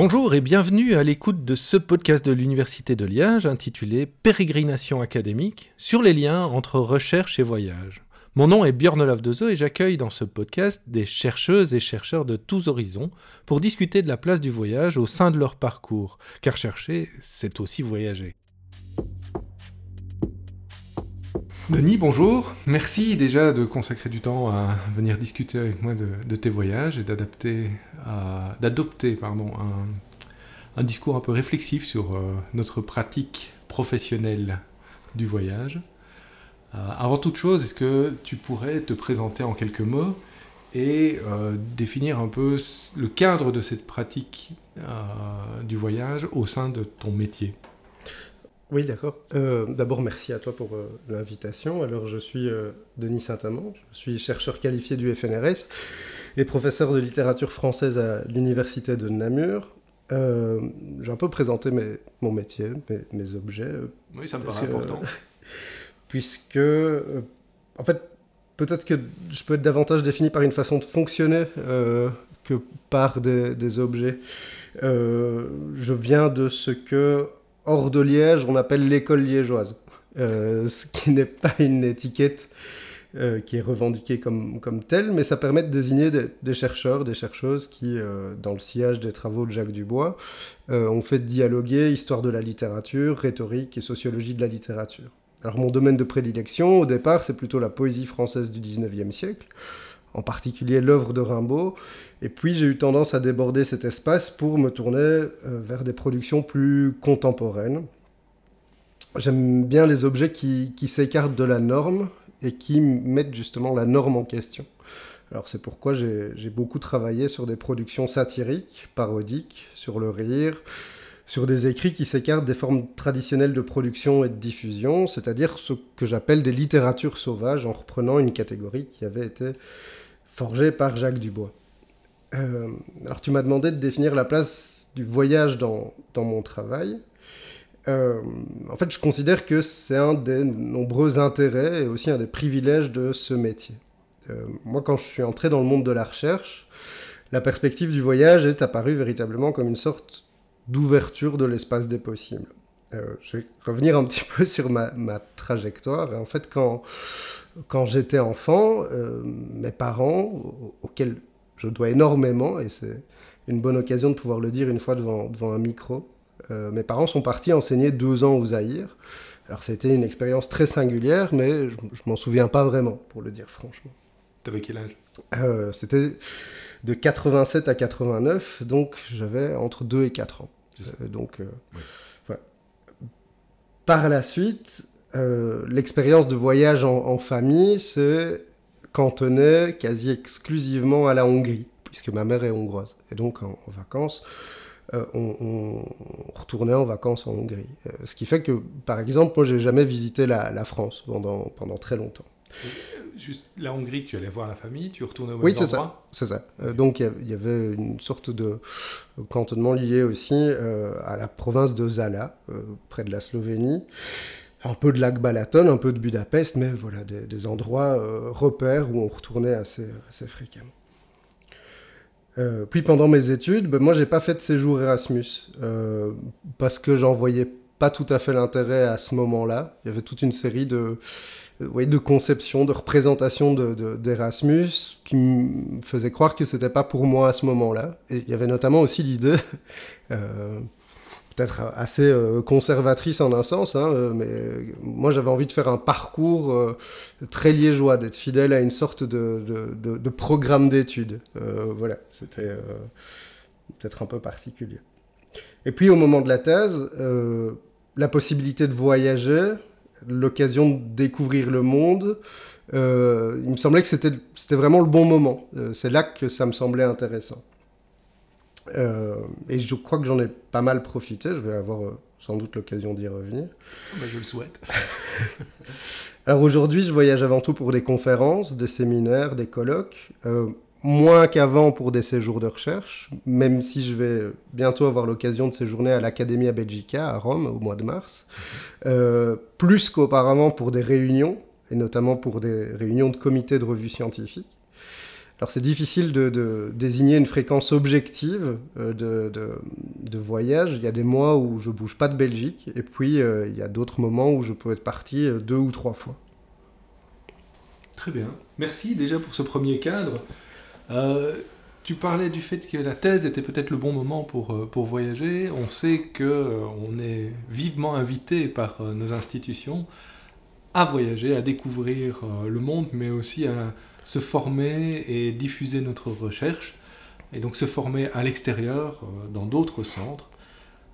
Bonjour et bienvenue à l'écoute de ce podcast de l'Université de Liège intitulé Pérégrination académique sur les liens entre recherche et voyage. Mon nom est Björn Olafdezo et j'accueille dans ce podcast des chercheuses et chercheurs de tous horizons pour discuter de la place du voyage au sein de leur parcours, car chercher, c'est aussi voyager. Denis, bonjour. Merci déjà de consacrer du temps à venir discuter avec moi de, tes voyages et d'adopter un, discours un peu réflexif sur euh, notre pratique professionnelle du voyage. Euh, avant toute chose, est-ce que tu pourrais te présenter en quelques mots et euh, définir un peu le cadre de cette pratique du voyage au sein de ton métier? Oui, d'accord. Euh, d'abord, merci à toi pour euh, l'invitation. Alors, je suis euh, Denis Saint-Amand, je suis chercheur qualifié du FNRS et professeur de littérature française à l'université de Namur. J'ai un peu présenté mes, mon métier, mes, objets. oui, ça me paraît important. puisque, en fait, peut-être que je peux être davantage défini par une façon de fonctionner que par des, des objets. je viens de ce que hors de Liège, on appelle l'école liégeoise. Euh, ce qui n'est pas une étiquette euh, qui est revendiquée comme, comme telle, mais ça permet de désigner des, chercheurs, des chercheuses qui, euh, dans le sillage des travaux de Jacques Dubois, ont fait dialoguer histoire de la littérature, rhétorique et sociologie de la littérature. Alors mon domaine de prédilection, au départ, c'est plutôt la poésie française du 19e siècle en particulier l'œuvre de Rimbaud. Et puis j'ai eu tendance à déborder cet espace pour me tourner euh, vers des productions plus contemporaines. J'aime bien les objets qui, s'écartent de la norme et qui mettent justement la norme en question. Alors c'est pourquoi j'ai beaucoup travaillé sur des productions satiriques, parodiques, sur le rire, sur des écrits qui s'écartent des formes traditionnelles de production et de diffusion, c'est-à-dire ce que j'appelle des littératures sauvages, en reprenant une catégorie qui avait été forgée par Jacques Dubois. Euh, alors tu m'as demandé de définir la place du voyage dans, dans mon travail. Euh, en fait, je considère que c'est un des nombreux intérêts et aussi un des privilèges de ce métier. Euh, moi, quand je suis entré dans le monde de la recherche, la perspective du voyage est apparue véritablement comme une sorte d'ouverture de l'espace des possibles. Euh, je vais revenir un petit peu sur ma, trajectoire. En fait, quand, quand j'étais enfant, euh, mes parents, auxquels je dois énormément, et c'est une bonne occasion de pouvoir le dire une fois devant, devant un micro, euh, mes parents sont partis enseigner deux ans au Zaïre. Alors c'était une expérience très singulière, mais je, je m'en souviens pas vraiment, pour le dire franchement. T'avais quel âge? C'était de 87 à 89, donc j'avais entre 2 et 4 ans. Euh, donc, euh, Par la suite, euh, l'expérience de voyage en, famille se cantonnait quasi exclusivement à la Hongrie, puisque ma mère est hongroise. Et donc, en, vacances, on, retournait en vacances en Hongrie. ce qui fait que, par exemple, moi, j'ai jamais visité la, la France pendant, pendant très longtemps juste la Hongrie, tu allais voir la famille, tu retournais au Oui, c'est ça. C'est ça. Euh, donc il y, avait une sorte de cantonnement lié aussi euh, à la province de Zala, euh, près de la Slovénie. Un peu de lac Balaton, un peu de Budapest, mais voilà, des, endroits repères où on retournait assez, assez fréquemment. puis pendant mes études, ben, moi j'ai pas fait de séjour Erasmus parce que j'en voyais pas tout à fait l'intérêt à ce moment-là. Il y avait toute une série de oui, de conception, de représentation d'Erasmus de, qui me faisait croire que c'était pas pour moi à ce moment-là. Et il y avait notamment aussi l'idée, euh, peut-être assez euh, conservatrice en un sens, hein, euh, mais moi j'avais envie de faire un parcours très liégeois, d'être fidèle à une sorte de, de programme d'études. voilà, c'était peut-être un peu particulier. Et puis au moment de la thèse, la possibilité de voyager, l'occasion de découvrir le monde. Euh, il me semblait que c'était vraiment le bon moment. Euh, c'est là que ça me semblait intéressant. Euh, et je crois que j'en ai pas mal profité. Je vais avoir sans doute l'occasion d'y revenir. Oh, bah, je le souhaite. Alors aujourd'hui, je voyage avant tout pour des conférences, des séminaires, des colloques moins qu'avant pour des séjours de recherche, même si je vais bientôt avoir l'occasion de séjourner à l'Academia Belgica à Rome au mois de mars, euh, plus qu'auparavant pour des réunions, et notamment pour des réunions de comités de revues scientifiques. Alors c'est difficile de, désigner une fréquence objective euh, de, voyage. Il y a des mois où je bouge pas de Belgique, et puis euh, il y a d'autres moments où je peux être parti deux ou trois fois. Très bien. Merci déjà pour ce premier cadre. Tu parlais du fait que la thèse était peut-être le bon moment pour, pour voyager. On sait qu'on est vivement invité par nos institutions à voyager, à découvrir le monde, mais aussi à se former et diffuser notre recherche, et donc se former à l'extérieur, euh, dans d'autres centres.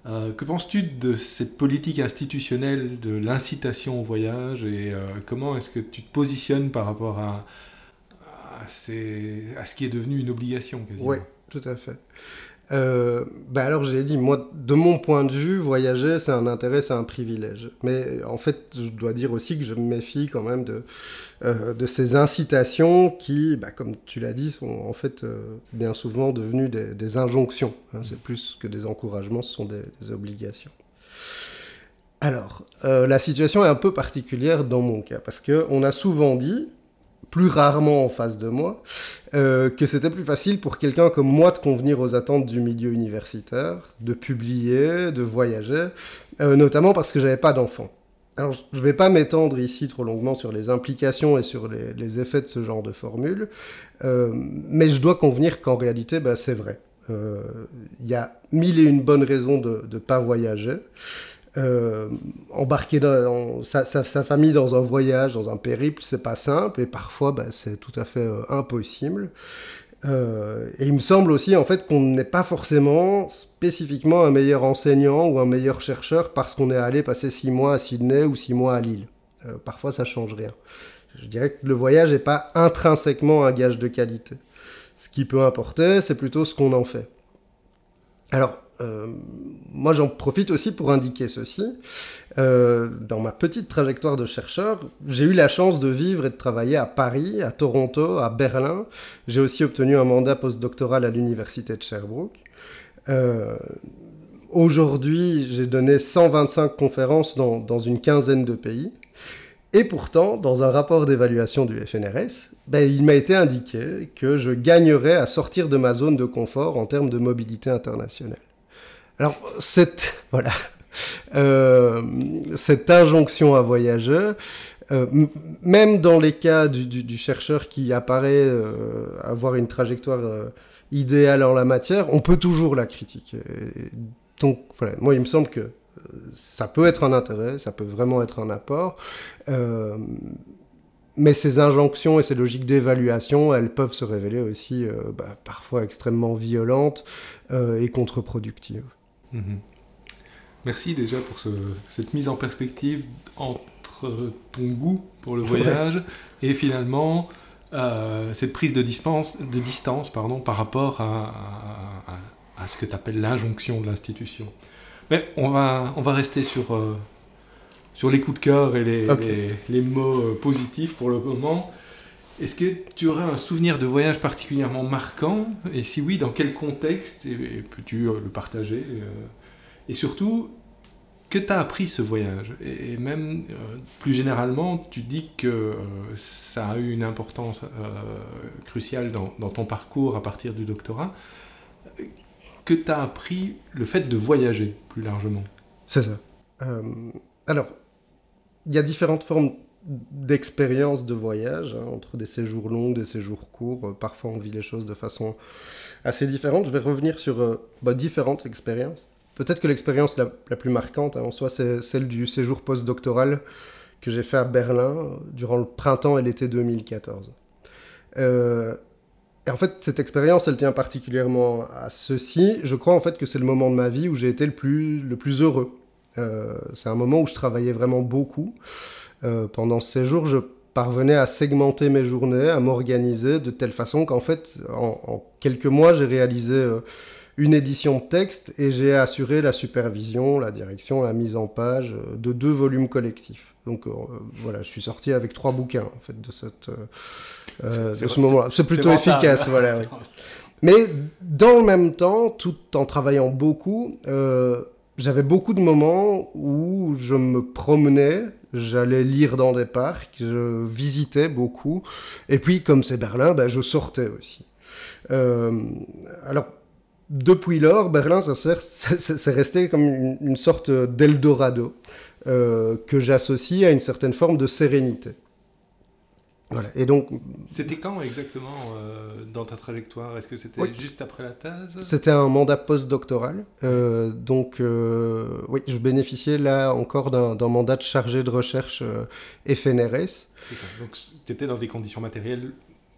Euh, que penses-tu de cette politique institutionnelle de l'incitation au voyage et euh, comment est-ce que tu te positionnes par rapport à, à, à, ce qui est devenu une obligation quasiment Oui, tout à fait. Euh, bah alors j'ai dit, moi, de mon point de vue, voyager, c'est un intérêt, c'est un privilège. Mais en fait, je dois dire aussi que je me méfie quand même de, euh, de ces incitations qui, bah, comme tu l'as dit, sont en fait euh, bien souvent devenues des, injonctions. Hein. c'est plus que des encouragements, ce sont des, des obligations. Alors, la situation est un peu particulière dans mon cas, parce qu'on a souvent dit, plus rarement en face de moi, euh, que c'était plus facile pour quelqu'un comme moi de convenir aux attentes du milieu universitaire, de publier, de voyager, euh, notamment parce que j'avais pas d'enfant. Alors, je ne vais pas m'étendre ici trop longuement sur les implications et sur les, effets de ce genre de formule, euh, mais je dois convenir qu'en réalité, bah, c'est vrai. Il y a mille et une bonnes raisons de ne pas voyager. Euh, embarquer sa, famille dans un voyage, dans un périple, c'est pas simple et parfois bah, c'est tout à fait euh, impossible. Euh, et il me semble aussi en fait qu'on n'est pas forcément spécifiquement un meilleur enseignant ou un meilleur chercheur parce qu'on est allé passer six mois à Sydney ou six mois à Lille. parfois ça change rien. Je dirais que le voyage n'est pas intrinsèquement un gage de qualité. Ce qui peut importer, c'est plutôt ce qu'on en fait. Alors, euh, moi, j'en profite aussi pour indiquer ceci. Euh, dans ma petite trajectoire de chercheur, j'ai eu la chance de vivre et de travailler à Paris, à Toronto, à Berlin. J'ai aussi obtenu un mandat postdoctoral à l'université de Sherbrooke. Euh, aujourd'hui, j'ai donné 125 conférences dans, une quinzaine de pays. Et pourtant, dans un rapport d'évaluation du FNRS, ben, il m'a été indiqué que je gagnerais à sortir de ma zone de confort en termes de mobilité internationale. Alors, cette, voilà, euh, cette injonction à voyager, euh, même dans les cas du, chercheur qui apparaît euh, avoir une trajectoire idéale en la matière, on peut toujours la critiquer. donc, voilà, moi, il me semble que ça peut être un intérêt, ça peut vraiment être un apport. mais ces injonctions et ces logiques d'évaluation, elles peuvent se révéler aussi bah, parfois extrêmement violentes et contre-productives. Mhm. Merci déjà pour cette mise en perspective entre ton goût pour le voyage et finalement euh, cette prise de distance, de distance pardon, par rapport à, ce que tu appelles l'injonction de l'institution. Mais on va, on va rester sur, euh, sur les coups de cœur et les, les, mots euh, positifs pour le moment. Est-ce que tu aurais un souvenir de voyage particulièrement marquant? Et si oui, dans quel contexte? Et, peux-tu euh, le partager euh, Et surtout, que t'as appris ce voyage? Et, même euh, plus généralement, tu dis que ça a eu une importance cruciale dans, dans, ton parcours à partir du doctorat. Que t'as appris le fait de voyager plus largement? C'est ça. alors, il y a différentes formes d'expérience de voyage, hein, entre des séjours longs, des séjours courts. Euh, parfois, on vit les choses de façon assez différente. Je vais revenir sur euh, bah, différentes expériences. Peut-être que l'expérience la, plus marquante hein, en soi, c'est celle du séjour postdoctoral que j'ai fait à Berlin euh, durant le printemps et l'été 2014. et en fait, cette expérience, elle tient particulièrement à ceci. Je crois en fait que c'est le moment de ma vie où j'ai été le plus, le plus heureux. c'est un moment où je travaillais vraiment beaucoup. Euh, pendant ces jours, je parvenais à segmenter mes journées, à m'organiser de telle façon qu'en fait, en, quelques mois, j'ai réalisé euh, une édition de texte et j'ai assuré la supervision, la direction, la mise en page euh, de deux volumes collectifs. Donc voilà, je suis sorti avec trois bouquins en fait de, cette, ce moment-là. C'est plutôt efficace, voilà. Mais dans le même temps, tout en travaillant beaucoup, j'avais beaucoup de moments où je me promenais j'allais lire dans des parcs, je visitais beaucoup. Et puis, comme c'est Berlin, ben, je sortais aussi. alors, depuis lors, Berlin, ça c'est resté comme une, sorte d'Eldorado que j'associe à une certaine forme de sérénité. Et donc, c'était quand exactement euh, dans ta trajectoire? Est-ce que c'était juste après la thèse? C'était un mandat postdoctoral. Euh, donc, euh, oui, je bénéficiais là encore d'un mandat de chargé de recherche FNRS. C'est ça. Donc, tu étais dans des conditions matérielles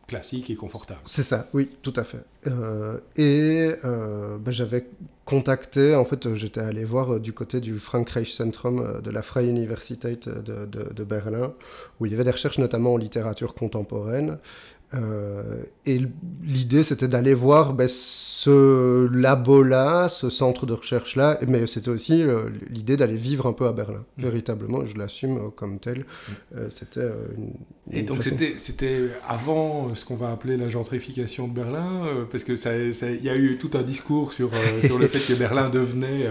classique et confortable. C'est ça, oui, tout à fait. Euh, et euh, bah, j'avais contacté, en fait, j'étais allé voir euh, du côté du Frankreich Zentrum de la Freie Universität de, Berlin, où il y avait des recherches notamment en littérature contemporaine. Euh, et l'idée, c'était d'aller voir ben, ce labo-là, ce centre de recherche-là, mais c'était aussi euh, l'idée d'aller vivre un peu à Berlin, mmh. véritablement, je l'assume euh, comme tel. Mmh. c'était une, Et donc c'était avant ce qu'on va appeler la gentrification de Berlin, parce ça, il y a eu tout un discours sur, sur le fait que Berlin devenait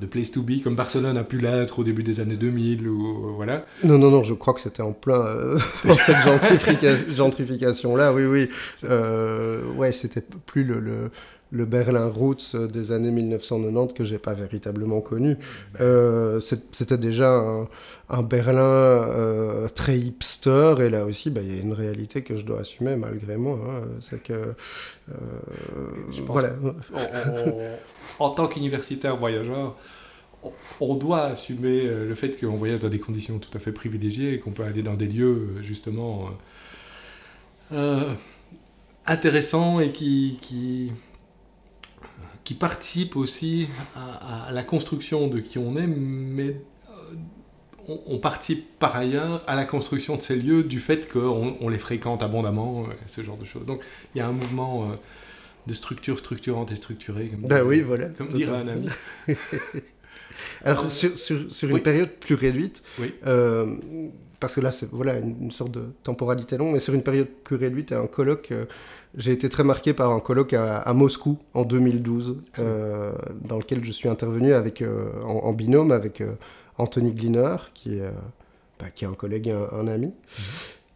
de place to be, comme Barcelone a pu l'être au début des années 2000, ou euh, voilà. Non, non, non, je crois que c'était en plein euh, dans cette gentrification-là, oui, oui. Euh, ouais, c'était plus le, le, le, Berlin Roots des années 1990 que j'ai pas véritablement connu. c'était déjà un, un Berlin très hipster, et là aussi, bah, il y a une réalité que je dois assumer malgré moi. Hein. c'est que. voilà en tant qu'universitaire voyageur, on doit assumer euh, le fait qu'on voyage dans des conditions tout à fait privilégiées et qu'on peut aller dans des lieux euh, justement euh, intéressants et qui, qui, qui participent aussi à, la construction de qui on est, mais on, participe par ailleurs à la construction de ces lieux du fait qu'on les fréquente abondamment, ce genre de choses. Donc il y a un mouvement de structure structurante et structurée. Comme ben oui, voilà. Comme dirait un ami. Alors, sur, sur, une période plus réduite, euh, parce que là, c'est voilà, une, sorte de temporalité longue, mais sur une période plus réduite, un colloque, euh, j'ai été très marqué par un colloque à, Moscou en 2012, ah euh, dans lequel je suis intervenu avec, en, binôme avec Anthony Gliner, qui est, bah, qui est un collègue et un, ami. Mhm.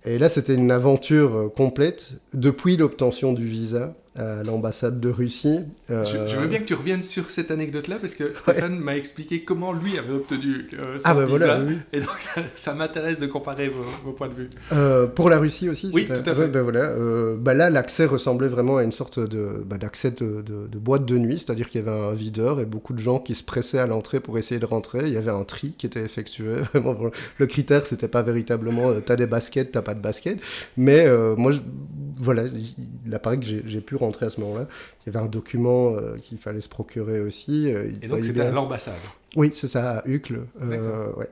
Et là, c'était une aventure complète depuis l'obtention du visa à l'ambassade de Russie. Euh, je, veux bien que tu reviennes sur cette anecdote-là parce que Stéphane m'a expliqué comment lui avait obtenu euh, son ah bah visa. Voilà, Et donc ça, m'intéresse de comparer vos, points de vue. Euh, pour la Russie aussi Oui, tout à fait. ben voilà. bah là, l'accès ressemblait vraiment à une sorte de, bah, d'accès de, de, boîte de nuit, c'est-à-dire qu'il y avait un videur et beaucoup de gens qui se pressaient à l'entrée pour essayer de rentrer. Il y avait un tri qui était effectué. le critère, c'était pas véritablement t'as des baskets, t'as pas de baskets. Mais moi, voilà, il apparaît que j'ai pu rentrer à ce moment-là. Il y avait un document euh, qu'il fallait se procurer aussi. Euh, et donc c'était à l'ambassade Oui, c'est ça, à Uccle. Euh, ouais.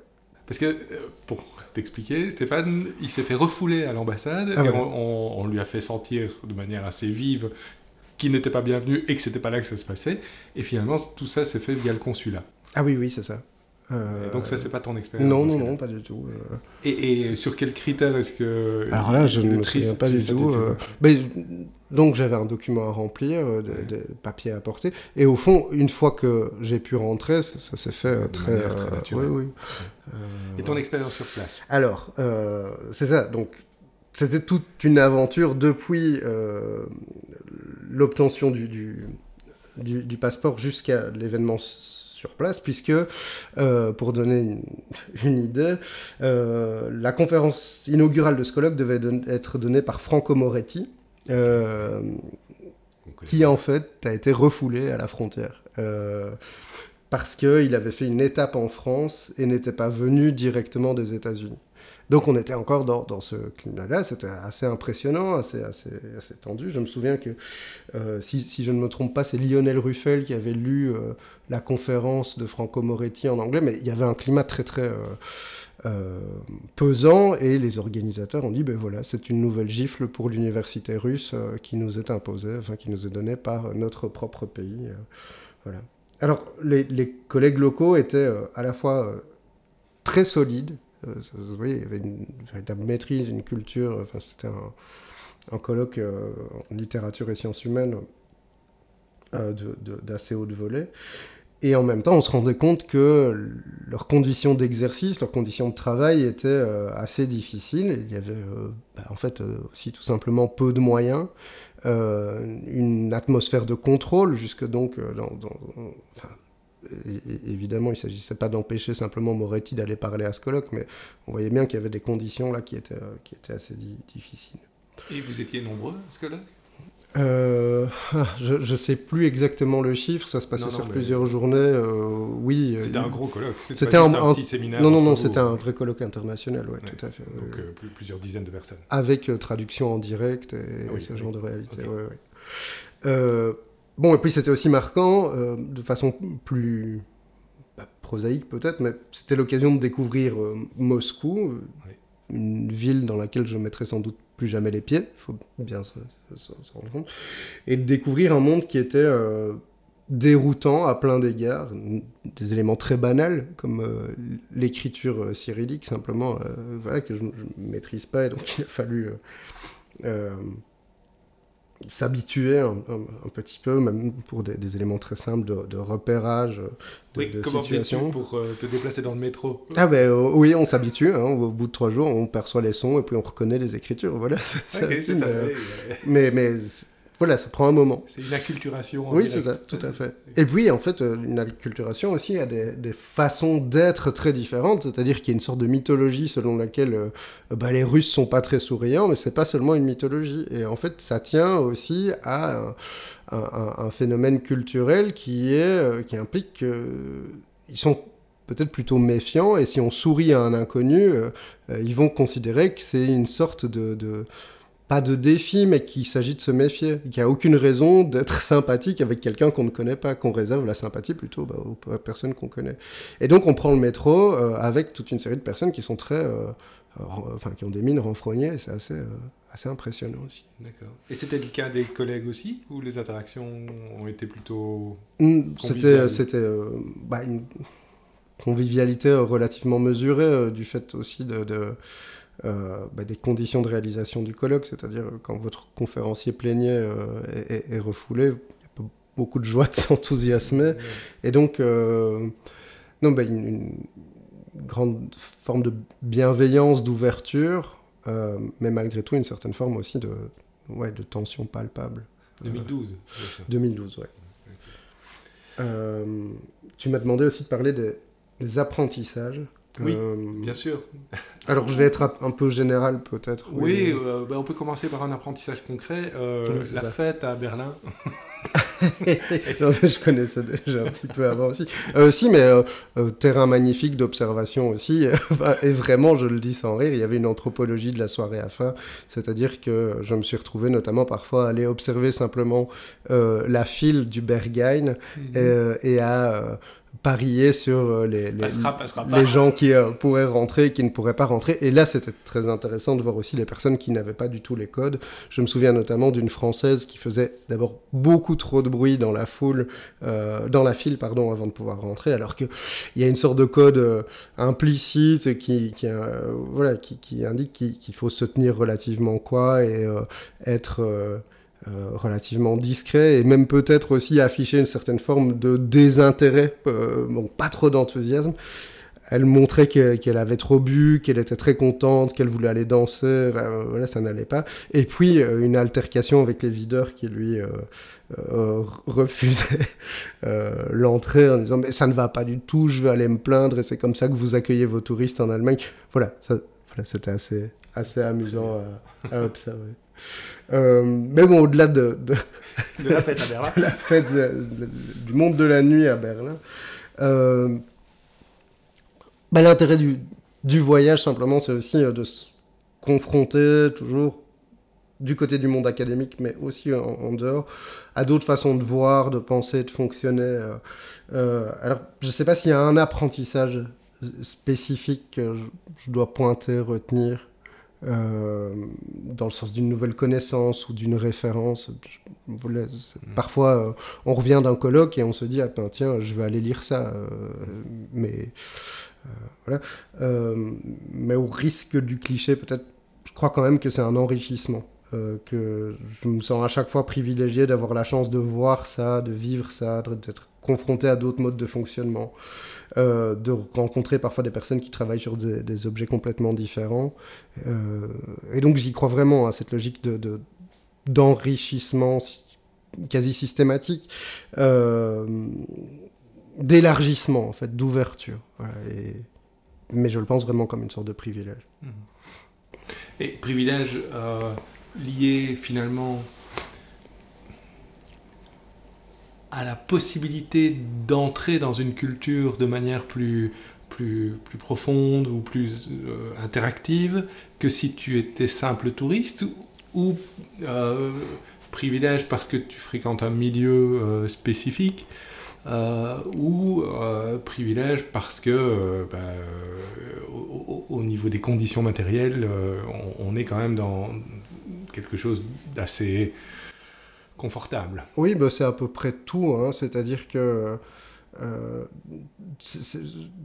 Parce que, pour t'expliquer, Stéphane, il s'est fait refouler à l'ambassade ah, et on, lui a fait sentir de manière assez vive qu'il n'était pas bienvenu et que c'était pas là que ça se passait. Et finalement, tout ça s'est fait via le consulat. Ah oui, oui, c'est ça. Euh, donc ça, c'est pas ton expérience Non, non, non, pas du tout. Euh. Et, sur quels critères est-ce que... Alors là, je ne me souviens pas du tout. Euh. Mais, donc j'avais un document à remplir, des papiers à apporter. Et au fond, une fois que j'ai pu rentrer, ça, s'est fait très... très oui, oui. Et ton expérience sur place? Alors, c'est ça. Donc c'était toute une aventure depuis l'obtention du, du, du, passeport jusqu'à l'événement sur place, puisque, euh, pour donner une, idée, euh, la conférence inaugurale de ce colloque devait être donnée par Franco Moretti, euh, qui en fait a été refoulé à la frontière. parce qu'il avait fait une étape en France et n'était pas venu directement des États-Unis. Donc on était encore dans, dans ce climat-là, c'était assez impressionnant, assez, assez, assez, tendu. Je me souviens que, euh, si, si, je ne me trompe pas, c'est Lionel Ruffel qui avait lu euh, la conférence de Franco Moretti en anglais, mais il y avait un climat très très euh, pesant et les organisateurs ont dit, ben voilà, c'est une nouvelle gifle pour l'université russe qui nous est imposée, enfin qui nous est donnée par notre propre pays. voilà. Alors les, les, collègues locaux étaient à la fois très solides, euh, il y avait une véritable maîtrise, une culture. Enfin, c'était un, colloque euh, en littérature et sciences humaines euh, d'assez haut de volet. Et en même temps, on se rendait compte que leurs conditions d'exercice, leurs conditions de travail étaient euh, assez difficiles. Il y avait euh, bah, en fait euh, aussi tout simplement peu de moyens, une atmosphère de contrôle, jusque donc dans, évidemment, il ne s'agissait pas d'empêcher simplement Moretti d'aller parler à ce colloque, mais on voyait bien qu'il y avait des conditions là qui étaient, qui étaient assez difficiles. Et vous étiez nombreux à ce colloque euh, ah, je ne sais plus exactement le chiffre, ça se passait sur plusieurs journées. Euh, oui. C'était un gros colloque. C'était un, petit séminaire. Non, non, non, c'était un vrai colloque international, ouais, tout à fait. Donc euh, plusieurs dizaines de personnes. Avec traduction en direct et, ah ce genre de réalité. Bon, et puis c'était aussi marquant, de façon plus bah, prosaïque peut-être, mais c'était l'occasion de découvrir Moscou, une ville dans laquelle je mettrais sans doute plus jamais les pieds, il faut bien se, rendre compte, et de découvrir un monde qui était euh, déroutant à plein d'égards, des éléments très banals comme euh, l'écriture euh, cyrillique simplement, voilà que je ne maîtrise pas et donc il a fallu s'habituer un, petit peu, même pour des, éléments très simples de, repérage de, oui, comment situation. pour euh, te déplacer dans le métro? Ah ben euh, oui, on s'habitue. Hein, au bout de trois jours, on perçoit les sons et puis on reconnaît les écritures. Voilà. c'est ça. mais, mais voilà, ça prend un moment. C'est une acculturation. Oui, c'est ça, tout à fait. Et puis, en fait, euh, une acculturation aussi a des, façons d'être très différentes, c'est-à-dire qu'il y a une sorte de mythologie selon laquelle euh, bah, les Russes sont pas très souriants, mais c'est pas seulement une mythologie. Et en fait, ça tient aussi à un, phénomène culturel qui, est, euh, qui implique qu'ils sont peut-être plutôt méfiants, et si on sourit à un inconnu, ils vont considérer que c'est une sorte de pas de défi, mais qu'il s'agit de se méfier. Il n'y a aucune raison d'être sympathique avec quelqu'un qu'on ne connaît pas, qu'on réserve la sympathie plutôt bah, aux personnes qu'on connaît. Et donc on prend le métro euh, avec toute une série de personnes qui sont très, euh, enfin qui ont des mines renfrognées, et c'est assez, euh, assez impressionnant aussi. D'accord. Et c'était le cas des collègues aussi, ou les interactions ont été plutôt mmh, C'était, c'était bah, une convivialité relativement mesurée du fait aussi de euh, bah, des conditions de réalisation du colloque, c'est-à-dire euh, quand votre conférencier plaignait euh, et, refoulé, il y a pas beaucoup de joie de s'enthousiasmer. Et donc, non, bah, une, grande forme de bienveillance, d'ouverture, mais malgré tout une certaine forme aussi de, ouais, de tension palpable. 2012. 2012, ouais. tu m'as demandé aussi de parler des apprentissages. Oui, euh, bien sûr. Alors je vais être un peu général peut-être. Oui, euh, bah, on peut commencer par un apprentissage concret. Euh, la fête à Berlin. je connaissais déjà un petit peu avant aussi. si, mais terrain magnifique d'observation aussi. et vraiment, je le dis sans rire, il y avait une anthropologie de la soirée à faire. C'est-à-dire que je me suis retrouvé notamment parfois à aller observer simplement la file du Berghain mhm. et à parier sur euh, les, les, gens qui euh, pourraient rentrer et qui ne pourraient pas rentrer. Et là, c'était très intéressant de voir aussi les personnes qui n'avaient pas du tout les codes. Je me souviens notamment d'une Française qui faisait d'abord beaucoup trop de bruit dans la foule, euh, dans la file, pardon, avant de pouvoir rentrer, alors qu'il y a une sorte de code implicite qui, qui, voilà, qui, qui indique qu'il faut se tenir relativement quoi et être euh, relativement discret et même peut-être aussi afficher une certaine forme de désintérêt, euh, pas trop d'enthousiasme. Elle montrait qu'elle avait trop bu, qu'elle était très contente, qu'elle voulait aller danser, euh, voilà, ça n'allait pas. Et puis une altercation avec les videurs qui lui refusaient l'entrée en disant mais ça ne va pas du tout, je vais aller me plaindre et c'est comme ça que vous accueillez vos touristes en Allemagne. Voilà, voilà c'était assez, assez amusant à observer. Euh, mais bon, au-delà de, de, la fête à Berlin, la fête du monde de la nuit à Berlin, euh, bah, l'intérêt du, du, voyage, simplement, c'est aussi euh, de se confronter toujours du côté du monde académique, mais aussi en, dehors, à d'autres façons de voir, de penser, de fonctionner. alors, je ne sais pas s'il y a un apprentissage spécifique que je dois pointer, retenir. Euh, dans le sens d'une nouvelle connaissance ou d'une référence. Mm. Parfois, euh, on revient d'un colloque et on se dit, ah ben, tiens, je vais aller lire ça. Euh, mais voilà. mais au risque du cliché, peut-être, je crois quand même que c'est un enrichissement. Que je me sens à chaque fois privilégié d'avoir la chance de voir ça, de vivre ça, d'être confronté à d'autres modes de fonctionnement, de rencontrer parfois des personnes qui travaillent sur des, objets complètement différents. et donc j'y crois vraiment à cette logique de, d'enrichissement quasi systématique, d'élargissement en fait, d'ouverture. mais je le pense vraiment comme une sorte de privilège. Mhm. Et privilège euh, lié finalement à la possibilité d'entrer dans une culture de manière plus, plus, plus profonde ou plus euh, interactive que si tu étais simple touriste ou euh, privilège parce que tu fréquentes un milieu spécifique euh, ou euh, privilège parce que bah, au, niveau des conditions matérielles, on, est quand même dans quelque chose d'assez confortable. Oui, bah, c'est à peu près tout. Hein. C'est-à-dire que euh, je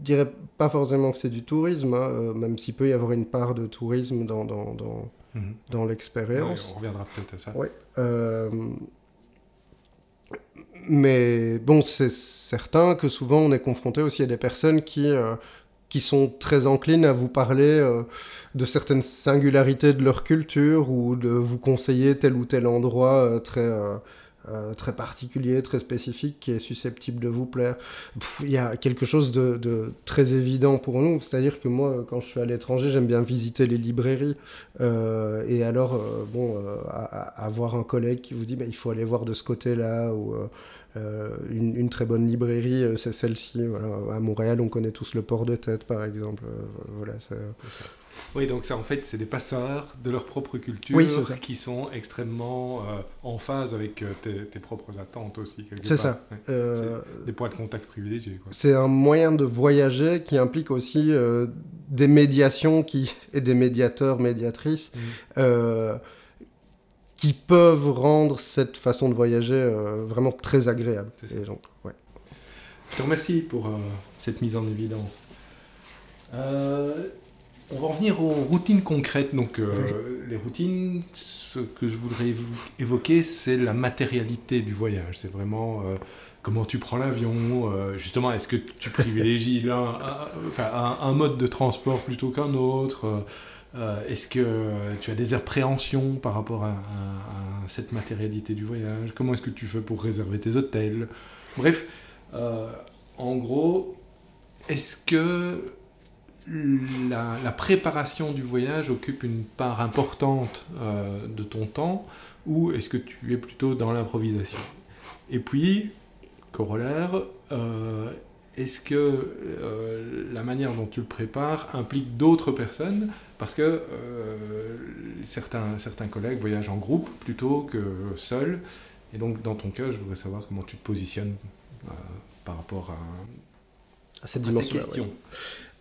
dirais pas forcément que c'est du tourisme, hein, même s'il peut y avoir une part de tourisme dans, dans, dans, mhm. dans l'expérience. on reviendra peut-être à ça. Oui. Mais bon, c'est certain que souvent on est confronté aussi à des personnes qui, euh, qui sont très enclines à vous parler euh, de certaines singularités de leur culture ou de vous conseiller tel ou tel endroit euh, très euh, très particulier, très spécifique, qui est susceptible de vous plaire. Il y a quelque chose de, très évident pour nous, c'est-à-dire que moi, quand je suis à l'étranger, j'aime bien visiter les librairies. Et alors, bon, avoir un collègue qui vous dit, bah, il faut aller voir de ce côté-là, une, très bonne librairie, c'est celle-ci. Voilà. À Montréal, on connaît tous le port de tête, par exemple. voilà, c'est ça. Oui, donc ça, en fait, c'est des passeurs de leur propre culture qui sont extrêmement euh, en phase avec euh, tes, propres attentes aussi. C'est ça. Euh, des points de contact privilégiés. C'est un moyen de voyager qui implique aussi des médiations qui, et des médiateurs, médiatrices. Mmh. Qui peuvent rendre cette façon de voyager vraiment très agréable. donc, ouais. Je te remercie pour cette mise en évidence. On va revenir aux routines concrètes. Donc, euh, les routines, ce que je voudrais évoquer, c'est la matérialité du voyage. C'est vraiment euh, comment tu prends l'avion. Euh, justement, est-ce que tu privilégies un, mode de transport plutôt qu'un autre Est-ce que tu as des appréhensions par rapport à, cette matérialité du voyage? Comment est-ce que tu fais pour réserver tes hôtels? Bref, en gros, est-ce que la, préparation du voyage occupe une part importante euh, de ton temps ou est-ce que tu es plutôt dans l'improvisation? Et puis, corollaire, euh, est-ce que euh, la manière dont tu le prépares implique d'autres personnes? Parce que certains, certains collègues voyagent en groupe plutôt que seuls. Et donc, dans ton cas, je voudrais savoir comment tu te positionnes par rapport à, à cette dimension. question.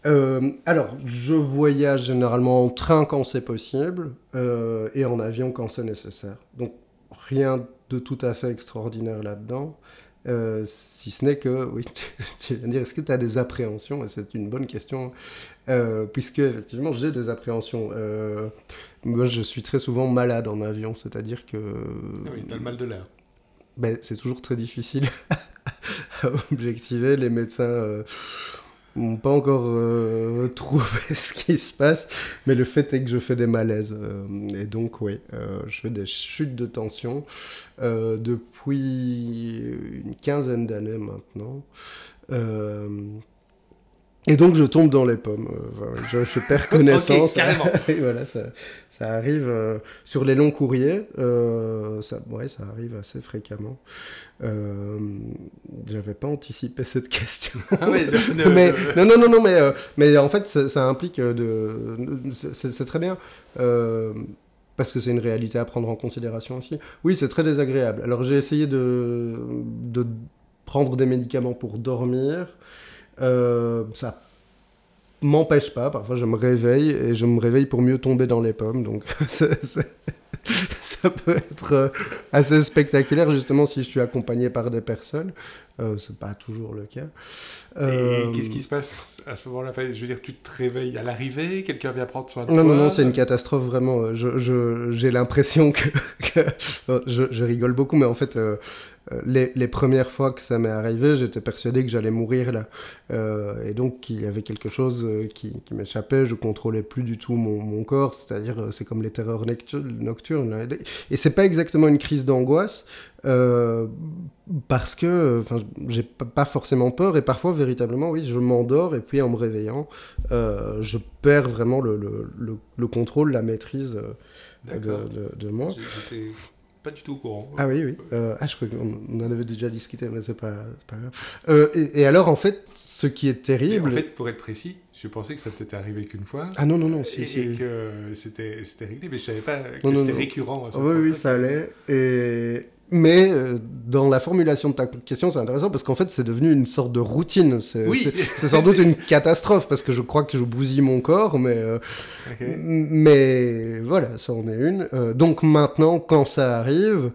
Euh, alors, je voyage généralement en train quand c'est possible euh, et en avion quand c'est nécessaire. Donc, rien de tout à fait extraordinaire là-dedans. Euh, si ce n'est que, oui, tu, vas dire, est-ce que tu as des appréhensions? Et c'est une bonne question, puisque effectivement, j'ai des appréhensions. moi, je suis très souvent malade en avion, c'est-à-dire que. Ah oui, tu as le mal de l'air. Ben, c'est toujours très difficile à objectiver. Les médecins pas encore euh, trouvé ce qui se passe, mais le fait est que je fais des malaises. Euh, et donc, oui, euh, je fais des chutes de tension depuis une quinzaine d'années maintenant. Et donc je tombe dans les pommes. Euh, je, perds connaissance. carrément. et voilà, ça, ça arrive euh, sur les longs courriers. Euh, ça, ouais, ça arrive assez fréquemment. Euh, J'avais pas anticipé cette question. Ah mais, non, non, non, non, mais, mais en fait, ça, ça implique de. C'est très bien. parce que c'est une réalité à prendre en considération aussi. Oui, c'est très désagréable. Alors j'ai essayé de, de prendre des médicaments pour dormir. Euh, ça m'empêche pas. Parfois, je me réveille et je me réveille pour mieux tomber dans les pommes. Donc, ça peut être euh, assez spectaculaire, justement, si je suis accompagné par des personnes. Euh, c'est pas toujours le cas. Et Euh, qu'est-ce qui se passe à ce moment-là? Enfin, Je veux dire, tu te réveilles à l'arrivée, quelqu'un vient prendre soin de toi Non, non, non, c'est une catastrophe vraiment. euh, Je, je- j'ai l'impression que, je, je rigole beaucoup, mais en fait, euh, les, les premières fois que ça m'est arrivé, j'étais persuadé que j'allais mourir là, et donc qu'il y avait quelque chose qui, qui m'échappait. Je contrôlais plus du tout mon, mon corps, c'est-à-dire c'est comme les terreurs nocturnes. là. Et c'est pas exactement une crise d'angoisse. Euh, parce que enfin j'ai pas forcément peur et parfois véritablement oui je m'endors et puis en me réveillant euh, je perds vraiment le, le, le, le contrôle la maîtrise euh, de, de, de moi pas du tout au courant. ah oui oui Euh, ah je crois qu'on on en avait déjà discuté mais c'est pas, pas grave Euh, et, et alors en fait ce qui est Et terrible en fait, pour être précis, je pensais que ça t'était arrivé qu'une fois. ah non non non si, et, si. et que c'était réglé, mais je savais pas que c'était récurrent. à ce Oui, point. oui, ça allait. Et... Mais euh, dans la formulation de ta question, c'est intéressant parce qu'en fait, c'est devenu une sorte de routine. C'est Oui. sans doute une catastrophe parce que je crois que je bousille mon corps, mais, euh, mais voilà, ça en est une. Euh, donc maintenant, quand ça arrive,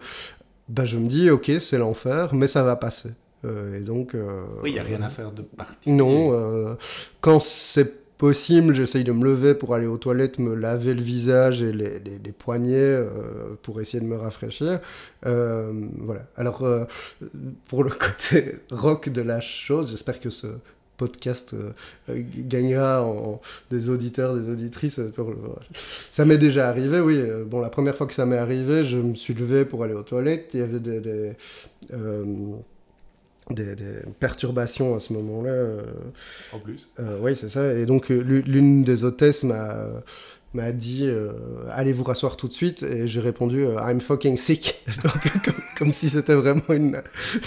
bah, je me dis, ok, c'est l'enfer, mais ça va passer. Et donc. Oui, il n'y a rien à faire de particulier. non, quand c'est possible, j'essaye de me lever pour aller aux toilettes, me laver le visage et les, poignets euh, pour essayer de me rafraîchir. Euh, voilà. Alors, euh, pour le côté rock de la chose, j'espère que ce podcast gagnera des auditeurs, des auditrices. Ça m'est déjà arrivé, oui. Bon, la première fois que ça m'est arrivé, je me suis levé pour aller aux toilettes. Il y avait des, des- des perturbations à ce moment-là. euh, En plus. euh, oui, c'est ça. Et donc, euh, l'u- l'une des hôtesses m'a m'a dit euh, allez vous rasseoir tout de suite et j'ai répondu I'm fucking sick Donc, comme, comme si c'était vraiment une,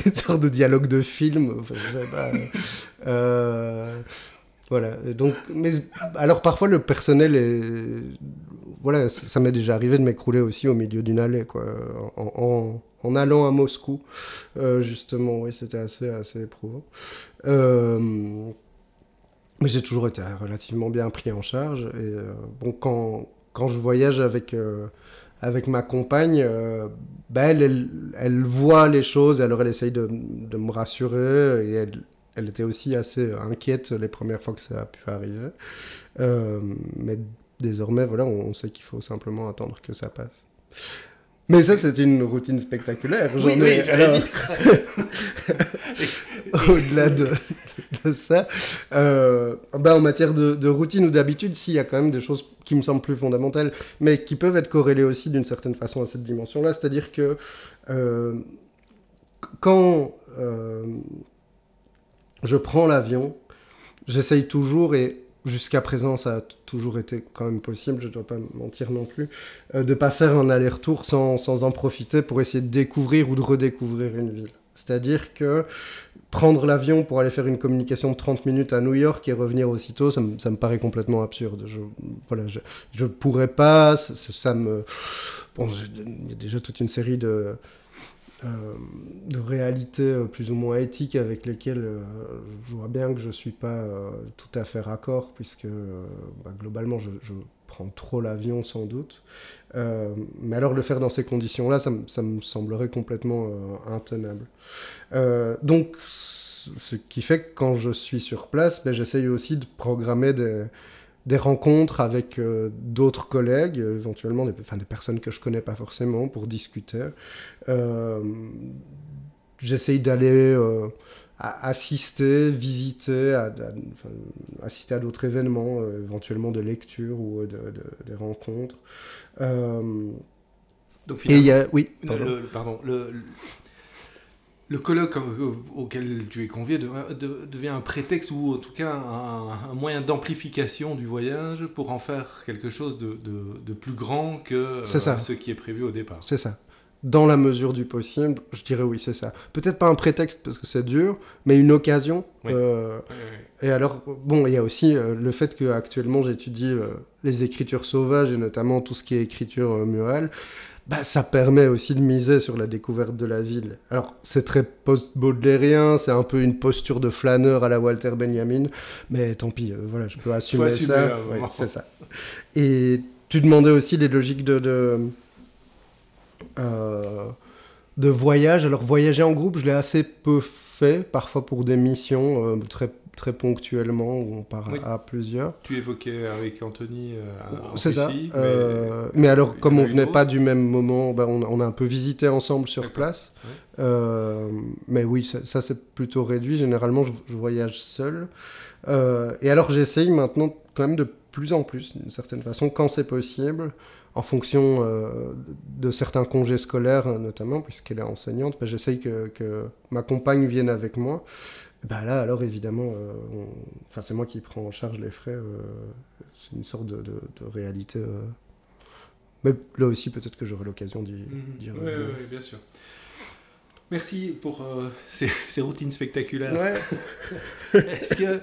une sorte de dialogue de film Enfin, je sais pas, voilà Et donc mais alors parfois le personnel est voilà ça, m'est déjà arrivé de m'écrouler aussi au milieu d'une allée quoi en, allant à Moscou euh, justement oui c'était assez assez éprouvant euh, mais j'ai toujours été relativement bien pris en charge. Et euh, bon, quand, quand je voyage avec, avec ma compagne, euh, bah, elle, elle, voit les choses, alors elle essaye de, de me rassurer. Et elle, était aussi assez inquiète les premières fois que ça a pu arriver. Mais désormais, voilà, on, sait qu'il faut simplement attendre que ça passe. Mais ça, c'est une routine spectaculaire. J'en Oui, ai- alors, au-delà de, de ça, euh, ben, en matière de, de routine ou d'habitude, si, il y a quand même des choses qui me semblent plus fondamentales, mais qui peuvent être corrélées aussi d'une certaine façon à cette dimension-là. C'est-à-dire que euh, quand euh, je prends l'avion, j'essaye toujours, et jusqu'à présent ça a toujours été quand même possible, je ne dois pas mentir non plus, euh, de pas faire un aller-retour sans, sans en profiter pour essayer de découvrir ou de redécouvrir une ville. C'est-à-dire que prendre l'avion pour aller faire une communication de 30 minutes à New York et revenir aussitôt, ça me, ça me paraît complètement absurde. Je, voilà, je, je pourrais pas, ça, ça- me... Bon, il y a déjà toute une série de, de réalités euh, plus ou moins éthiques avec lesquelles euh, je vois bien que je suis pas euh, tout à fait raccord, puisque euh, bah, globalement, je, prends trop l'avion sans doute. Euh, mais alors le faire dans ces conditions-là, ça, me- ça me semblerait complètement euh, intenable. Euh, donc, ce ce qui fait que quand je suis sur place, ben, j'essaye aussi de programmer des, des rencontres avec euh, d'autres collègues, euh, éventuellement des, enfin, des personnes que je connais pas forcément, pour discuter. Euh, j'essaye d'aller assister, visiter, à, à- enfin, assister à d'autres événements, éventuellement de lecture ou de, de- des rencontres. Donc et finalement, y a, oui, le- pardon. le, pardon, le, le- colloque au- auquel tu es convié de- de- devient un prétexte ou en tout cas un, moyen d'amplification du voyage pour en faire quelque chose de, de- de plus grand que euh, ça. ce qui est prévu au départ. C'est ça. Dans la mesure du possible, je dirais oui, c'est ça. Peut-être pas un prétexte parce que c'est dur, mais une occasion. Oui. Euh, et alors, bon, il y a aussi euh, le fait que actuellement j'étie euh, les écritures sauvages et notamment tout ce qui est écriture murale. Bah, ça permet aussi de miser sur la découverte de la ville. Alors, c'est très post-baudelairien, c'est un peu une posture de flâneur à la Walter Benjamin, mais tant pis, euh, voilà, je peux assumer, assumer, ça. Ouais, moment. c'est ça. Et tu demandais aussi les logiques de, de, euh, de voyage. Alors, voyager en groupe, je l'ai assez peu fait, parfois pour des missions euh, très, très ponctuellement, où on part Oui. à, plusieurs. Tu évoquais avec Anthony. euh, C'est ça. Euh, mais- alors, comme on venait pas du même moment, ben, on, a- on a un peu visité ensemble sur place. Ouais. Euh, mais oui, ça, ça, c'est plutôt réduit. Généralement, je, je voyage seul. Euh, et alors, j'essaye maintenant quand même de plus en plus, d'une certaine façon, quand c'est possible, en fonction euh, de certains congés scolaires, notamment, puisqu'elle est enseignante, ben, j'essaye que, que ma compagne vienne avec moi. Bah là, alors évidemment, euh, on- enfin, c'est moi qui prends en charge les frais. euh, c'est une sorte de, de- de réalité. euh. Mais là aussi, peut-être que j'aurai l'occasion d'y Mhm. ouais, ouais, bien sûr. Merci pour ces, ces routines spectaculaires. Ouais. Est-ce que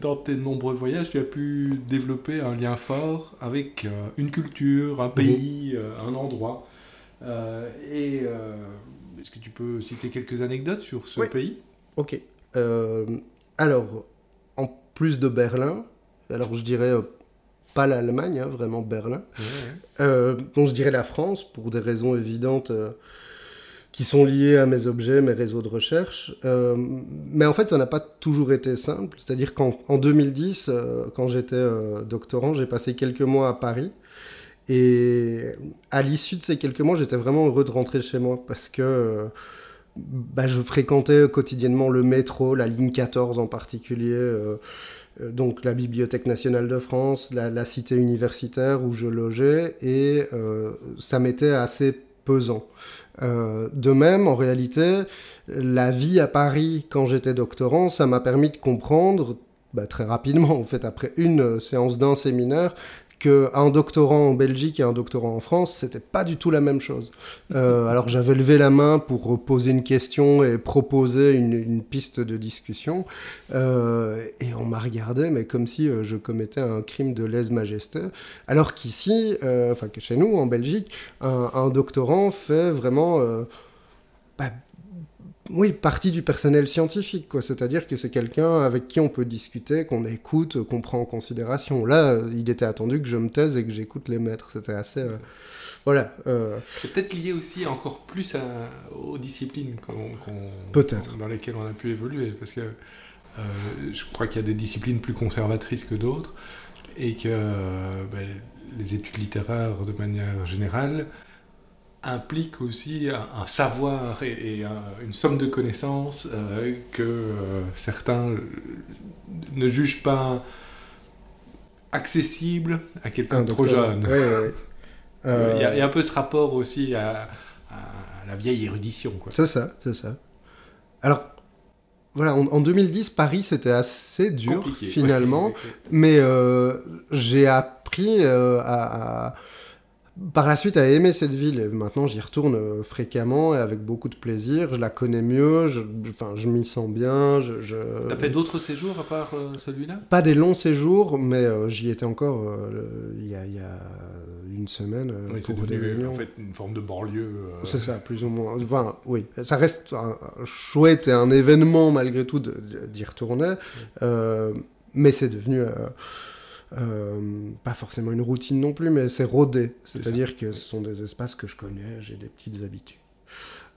dans tes nombreux voyages, tu as pu développer un lien fort avec une culture, un pays, euh, un endroit? Et est-ce que tu peux citer quelques anecdotes sur ce Oui. pays? Ok. Euh, alors, en plus de Berlin, alors je dirais euh, pas l'Allemagne, hein, vraiment Berlin. Euh, donc je dirais la France, pour des raisons évidentes qui sont liées à mes objets, mes réseaux de recherche. Mais en fait, ça n'a pas toujours été simple. C'est-à-dire qu'en en 2010, euh, quand j'étais doctorant, j'ai passé quelques mois à Paris. Et à l'issue de ces quelques mois, j'étais vraiment heureux de rentrer chez moi parce que bah, je fréquentais quotidiennement le métro, la ligne 14 en particulier. euh, euh, donc la Bibliothèque nationale de France, la, cité universitaire où je logeais, et euh, ça m'était assez pesant. De même, en réalité, la vie à Paris quand j'étais doctorant, ça m'a permis de comprendre, bah, très rapidement, en fait, après une séance d'un séminaire, qu'un doctorant en Belgique et un doctorant en France, c'était pas du tout la même chose. Euh, alors j'avais levé la main pour poser une question et proposer une, piste de discussion, euh, et on m'a regardé, mais comme si euh, je commettais un crime de lèse-majesté, alors qu'ici, enfin que chez nous, en Belgique, un, doctorant fait vraiment... bah, oui, partie du personnel scientifique, quoi. C'est-à-dire que c'est quelqu'un avec qui on peut discuter, qu'on écoute, qu'on prend en considération. Là, euh, il était attendu que je me taise et que j'écoute les maîtres. C'était assez... euh, Voilà. euh, C'est peut-être lié aussi encore plus à- aux disciplines Peut-être. dans lesquelles on a pu évoluer. Parce que euh, je crois qu'il y a des disciplines plus conservatrices que d'autres et que ben, les études littéraires, de manière générale, impliquent aussi un, un savoir et, et un- une somme de connaissances euh, que euh, certains ne jugent pas accessible à quelqu'un trop jeune. Ouais, ouais, ouais. Euh, Il y, a- Euh, il y a un peu ce rapport aussi à, à la vieille érudition. C'est ça, c'est ça. Alors, voilà, en, en 2010, Paris, c'était assez dur, Compliqué. finalement. Ouais. Mais j'ai appris à, à- par la suite à aimer cette ville. Et maintenant, j'y retourne euh, fréquemment et avec beaucoup de plaisir. Je la connais mieux, je, enfin, je m'y sens bien. Je, je- T'as fait d'autres séjours à part euh, celui-là? Pas des longs séjours, mais euh, j'y étais encore euh, il y, a, il y a une semaine euh, Oui, c'est devenu en fait une forme de banlieue. euh, C'est ça, plus ou moins. Enfin, oui, ça reste un, un chouette et un événement malgré tout d'y retourner, euh, mais c'est devenu euh, pas forcément une routine non plus, mais c'est rodé. C'est C'est-à-dire que ce sont des espaces que je connais, j'ai des petites habitudes.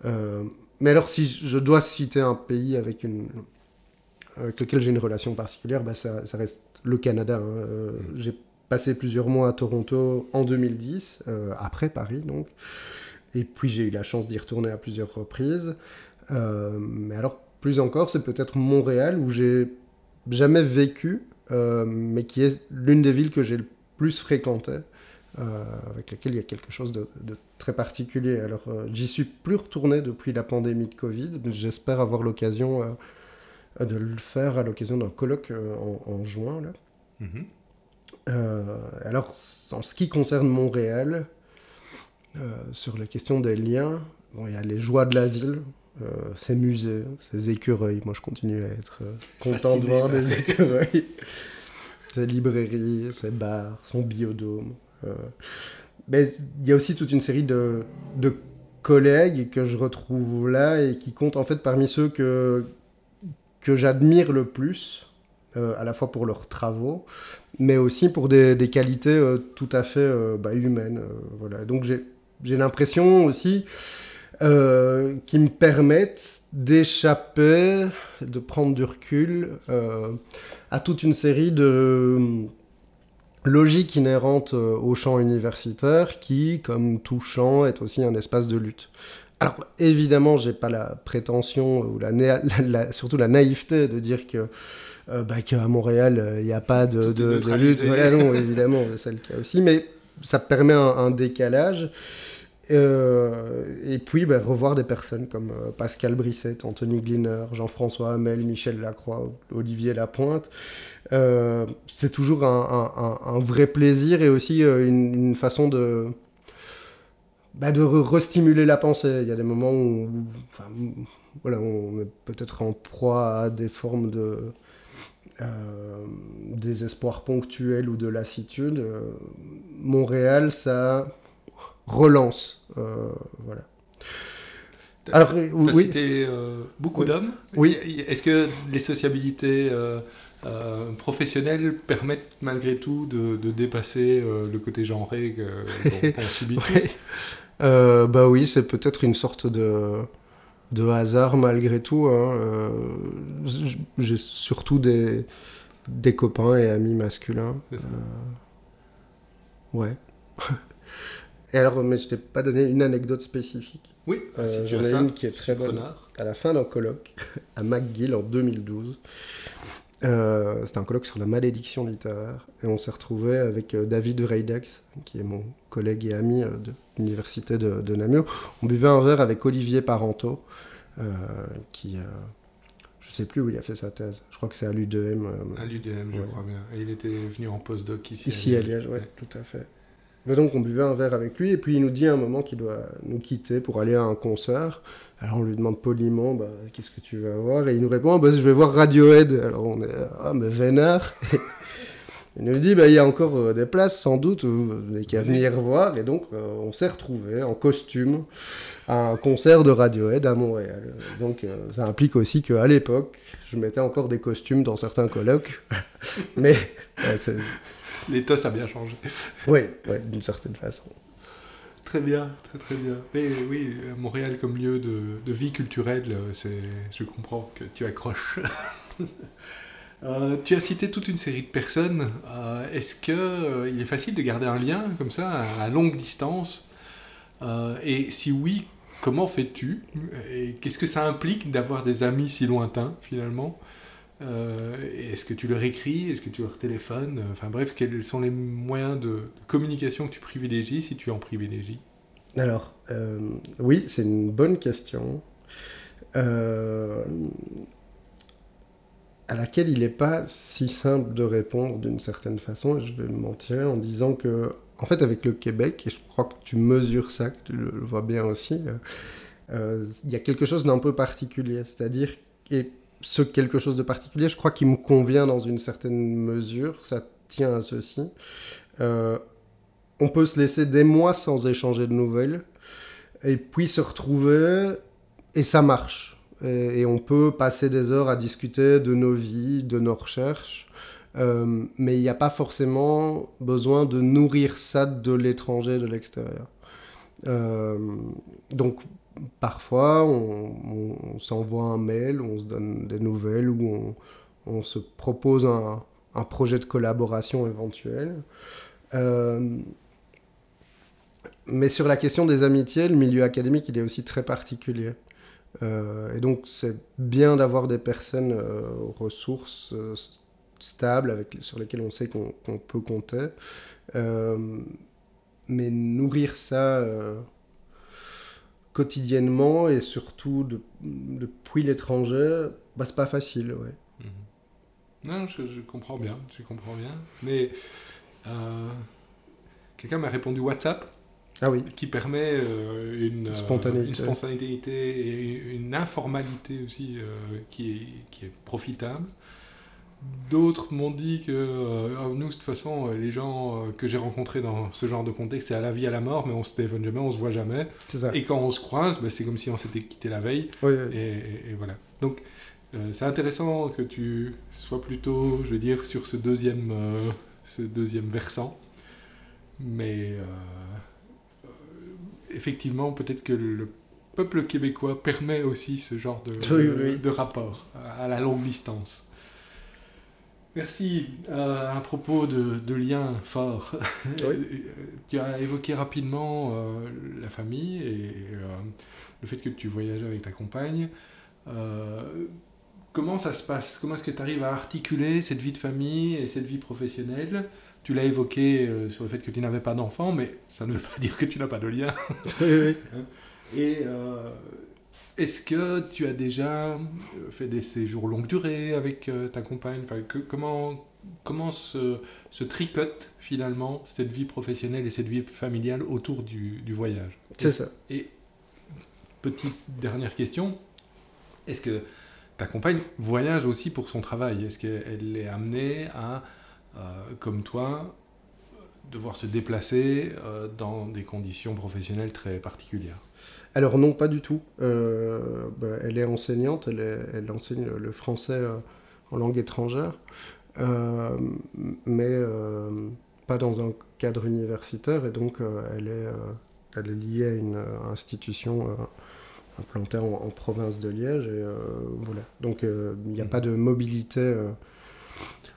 Euh, mais alors, si je dois citer un pays avec une avec lequel j'ai une relation particulière, bah ça, ça reste le Canada. hein. Euh, J'ai passé plusieurs mois à Toronto en 2010, euh, après Paris donc. Et puis j'ai eu la chance d'y retourner à plusieurs reprises. Mais alors, plus encore, c'est peut-être Montréal où j'ai jamais vécu, mais qui est l'une des villes que j'ai le plus fréquentées, euh, avec laquelle il y a quelque chose de, de très particulier. Alors, euh, j'y suis plus retourné depuis la pandémie de Covid, mais j'espère avoir l'occasion euh, de le faire à l'occasion d'un colloque euh, en, en juin. Là. mhm. Euh, alors, en ce qui concerne Montréal, euh, sur la question des liens, bon, il y a les joies de la ville, euh, ses musées, ses écureuils. Moi, je continue à être euh, content de voir des écureuils. ses librairies, ses bars, son biodôme. euh. Mais il y a aussi toute une série de, de collègues que je retrouve là et qui comptent en fait parmi ceux que, que j'admire le plus, euh, à la fois pour leurs travaux, mais aussi pour des, des qualités euh, tout à fait euh, bah, humaines. voilà. Donc j'ai j'ai l'impression aussi euh, qui me permettent d'échapper, de prendre du recul euh, à toute une série de logiques inhérentes euh, au champ universitaire qui, comme tout champ, est aussi un espace de lutte. Alors évidemment, j'ai pas la prétention ou la, surtout la naïveté de dire que bah, qu'à Montréal il n'y a pas de, lutte. Voilà, non, évidemment, c'est le cas aussi, mais ça permet un décalage. Euh, et puis ben, revoir des personnes comme euh, Pascal Brisset, Anthony Gliner, Jean-François Hamel, Michel Lacroix, Olivier Lapointe. Euh, c'est toujours un, vrai plaisir et aussi une, façon de, bah, restimuler la pensée. Il y a des moments où, voilà, on est peut-être en proie à des formes de désespoir ponctuel ou de lassitude. Montréal, ça relance. Euh, voilà. Alors, as oui. cité euh, beaucoup d'hommes. Oui. Est-ce que les sociabilités euh, professionnelles permettent malgré tout de, dépasser le côté genré qu'on subit tous Bah oui, c'est peut-être une sorte de, de hasard malgré tout. Hein. J'ai surtout des, des copains et amis masculins. ouais. Et alors, mais je t'ai pas donné une anecdote spécifique. Oui, euh, j'en ai une qui est très bonne. À la fin d'un colloque à McGill en 2012, euh, c'était un colloque sur la malédiction littéraire. Et on s'est retrouvé avec euh, David Reidex, qui est mon collègue et ami de l'université de, de, Namur. On buvait un verre avec Olivier Parento, qui. je sais plus où il a fait sa thèse. Je crois que c'est à l'UDM. à l'UDM, je crois bien. Et il était venu en postdoc ici. Ici à Liège, oui, tout à fait donc on buvait un verre avec lui et puis il nous dit à un moment qu'il doit nous quitter pour aller à un concert. Alors on lui demande poliment bah, qu'est-ce que tu vas voir? Et il nous répond bah, je vais voir Radiohead. Alors on est ah mais vénère. il nous dit bah il y a encore euh, des places sans doute vous n'avez qu'à venir voir et donc euh, on s'est retrouvé en costume à un concert de Radiohead à Montréal. Donc euh, ça implique aussi qu'à l'époque je mettais encore des costumes dans certains colloques mais L'éthos a bien changé. Oui, d'une certaine façon. Très bien, très très bien. Mais oui, Montréal comme lieu de, vie culturelle, c'est, je comprends que tu accroches. Euh, tu as cité toute une série de personnes. Euh, est-ce que euh, il est facile de garder un lien comme ça à, longue distance? Et si oui, comment fais-tu? Et qu'est-ce que ça implique d'avoir des amis si lointains finalement? euh, est-ce que tu leur écris Est-ce que tu leur téléphones Enfin bref, quels sont les moyens de, communication que tu privilégies si tu en privilégies? Alors, euh, oui, c'est une bonne question. Euh, à laquelle il n'est pas si simple de répondre d'une certaine façon. Je vais me mentir en disant que, en fait, avec le Québec, et je crois que tu mesures ça, que tu le, vois bien aussi, il y a quelque chose d'un peu particulier. C'est-à-dire, et ce quelque chose de particulier, je crois qu'il me convient dans une certaine mesure. Ça tient à ceci. Euh, on peut se laisser des mois sans échanger de nouvelles et puis se retrouver et ça marche. Et, on peut passer des heures à discuter de nos vies, de nos recherches. Euh, mais il n'y a pas forcément besoin de nourrir ça de l'étranger, de l'extérieur. Euh, donc parfois, on, s'envoie un mail, on se donne des nouvelles ou on, se propose un, projet de collaboration éventuel. Euh, mais sur la question des amitiés, le milieu académique, il est aussi très particulier. Euh, et donc, c'est bien d'avoir des personnes euh, ressources stables avec, sur lesquelles on sait qu'on peut compter. mais nourrir ça quotidiennement et surtout depuis l'étranger, bah, c'est pas facile, ouais. Mhm. Non, je, comprends bien, je comprends bien. Mais euh, quelqu'un m'a répondu WhatsApp. Ah oui. Qui permet euh, une, spontanéité. une, spontanéité. et une informalité aussi euh, qui, est, qui est profitable. D'autres m'ont dit que euh, ah, nous, de toute façon, euh, les gens euh, que j'ai rencontrés dans ce genre de contexte, c'est à la vie, à la mort, mais on se téléphone jamais, on se voit jamais. Et quand on se croise, bah, c'est comme si on s'était quitté la veille. Et, voilà. Donc, c'est intéressant que tu sois plutôt, je veux dire, sur ce deuxième, ce deuxième versant. Mais effectivement, peut-être que le peuple québécois permet aussi ce genre de, de, rapport à la longue distance. Merci. Euh, à propos de, de liens forts, tu as évoqué rapidement euh, la famille et euh, le fait que tu voyages avec ta compagne. comment ça se passe? Comment est-ce que tu arrives à articuler cette vie de famille et cette vie professionnelle? Tu l'as évoqué sur le fait que tu n'avais pas d'enfant, mais ça ne veut pas dire que tu n'as pas de lien. oui, et est-ce que tu as déjà euh, fait des séjours longue durée avec euh, ta compagne? Enfin, que, Comment, comment se, se, tricote finalement cette vie professionnelle et cette vie familiale autour du, du voyage? C'est ça. Et petite dernière question, est-ce que ta compagne voyage aussi pour son travail? Est-ce qu'elle est amenée à, euh, comme toi, devoir se déplacer dans des conditions professionnelles très particulières alors non, pas du tout. Euh, bah, elle est enseignante, elle, enseigne le, français euh, en langue étrangère, euh, mais pas dans un cadre universitaire, et donc elle, est, elle est liée à une institution implantée en, province de Liège, et voilà. Donc il n'y a mmh. pas de mobilité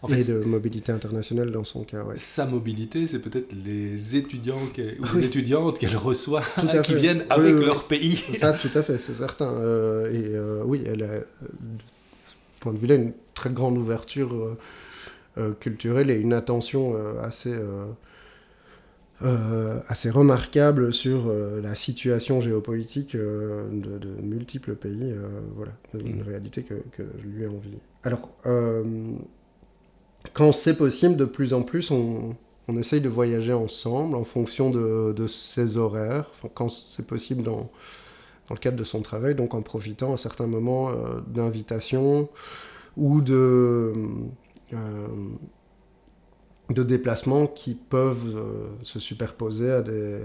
en et de mobilité internationale dans son cas. Sa mobilité, c'est peut-être les étudiants ou les étudiantes qu'elle reçoit qui viennent avec leur pays. Ça, tout à fait, c'est certain. Euh, et euh, oui, elle a, de ce point de vue-là, une très grande ouverture euh, culturelle et une attention assez. assez remarquable sur la situation géopolitique de, de, multiples pays. voilà, une mmh. réalité que, que, je lui ai envie. Alors, quand c'est possible, de plus en plus, on, essaye de voyager ensemble en fonction de, de ses horaires, quand c'est possible dans, dans, le cadre de son travail, donc en profitant à certains moments euh, d'invitations ou de, euh, de déplacements qui peuvent euh, se superposer à des,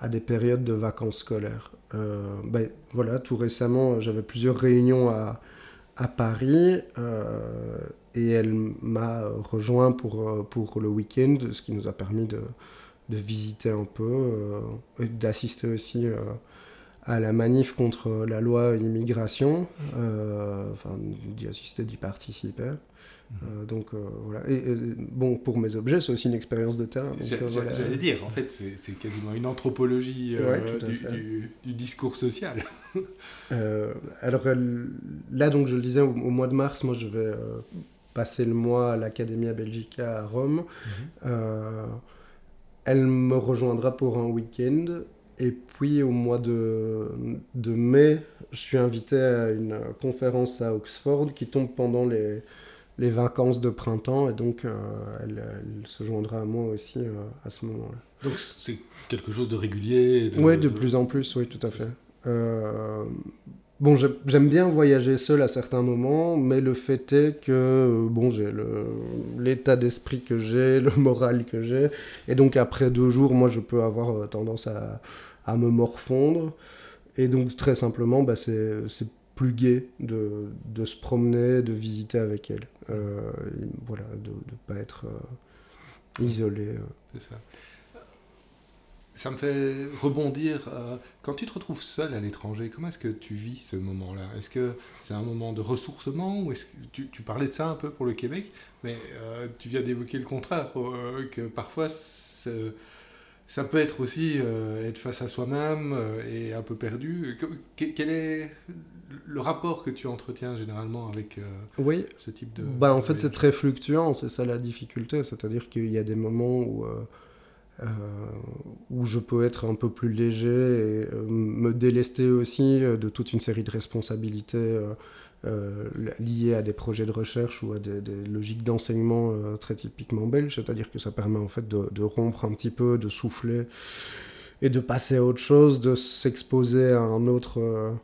à des périodes de vacances scolaires. Ben, voilà, tout récemment, j'avais plusieurs réunions à, à Paris et elle m'a rejoint pour, euh, pour le week-end, ce qui nous a permis de, de visiter un peu, euh, d'assister aussi euh, à la manif contre la loi immigration, enfin d'y assister, d'y participer. Mhm. donc voilà. Et, bon, pour mes objets, c'est aussi une expérience de terrain. J'allais dire, en fait, c'est quasiment une anthropologie du, du, discours social. alors là, donc, je le disais, au, au, mois de mars, moi, je vais passer le mois à l'Academia Belgica à Rome. Mhm. Euh, elle me rejoindra pour un week-end. Et puis au mois de, de, mai, je suis invité à une conférence à Oxford qui tombe pendant les, les vacances de printemps. Et donc euh, elle, se joindra à moi aussi euh, à ce moment-là. Donc c'est quelque chose de régulier Oui, de, plus en plus, oui, tout à fait. Bon, j'aime bien voyager seul à certains moments, mais le fait est que euh, bon, j'ai l'état d'esprit que j'ai, le moral que j'ai, et donc après deux jours, moi, je peux avoir euh, tendance à, à me morfondre, et donc très simplement, bah, c'est plus gai de, de, se promener, de visiter avec elle, euh, voilà, de ne pas être isolé. C'est ça ça me fait rebondir. Euh, quand tu te retrouves seul à l'étranger, comment est-ce que tu vis ce moment-là? Est-ce que c'est un moment de ressourcement ou est-ce que tu, tu, parlais de ça un peu pour le Québec, mais euh, tu viens d'évoquer le contraire, euh, que parfois ça peut être aussi être face à soi-même et un peu perdu. quel est le rapport que tu entretiens généralement avec oui. ce type de... Bah, en fait, c'est très fluctuant, c'est ça la difficulté, c'est-à-dire qu'il y a des moments où euh, où je peux être un peu plus léger et euh, me délester aussi euh, de toute une série de responsabilités liées à des projets de recherche ou à des, logiques d'enseignement très typiquement belges, c'est-à-dire que ça permet en fait de, rompre un petit peu, de souffler et de passer à autre chose, de s'exposer à un autre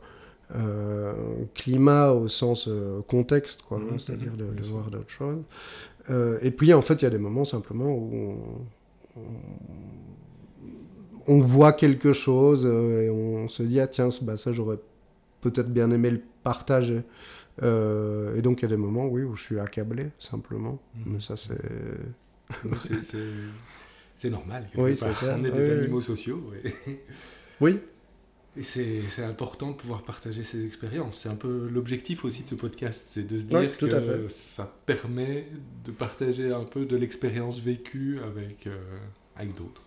climat au sens contexte, quoi, mmh, c'est-à-dire de, de voir d'autres choses. et puis en fait, il y a des moments simplement où on voit quelque chose euh, et on se dit ah tiens bah, ça j'aurais peut-être bien aimé le partager. Euh, et donc il y a des moments oui où je suis accablé simplement. Mhm. mais ça c'est c'est normal oui, ça. on est des animaux sociaux oui Et c'est important de pouvoir partager ces expériences. C'est un peu l'objectif aussi de ce podcast, c'est de se dire que ça permet de partager un peu de l'expérience vécue avec, euh, avec d'autres.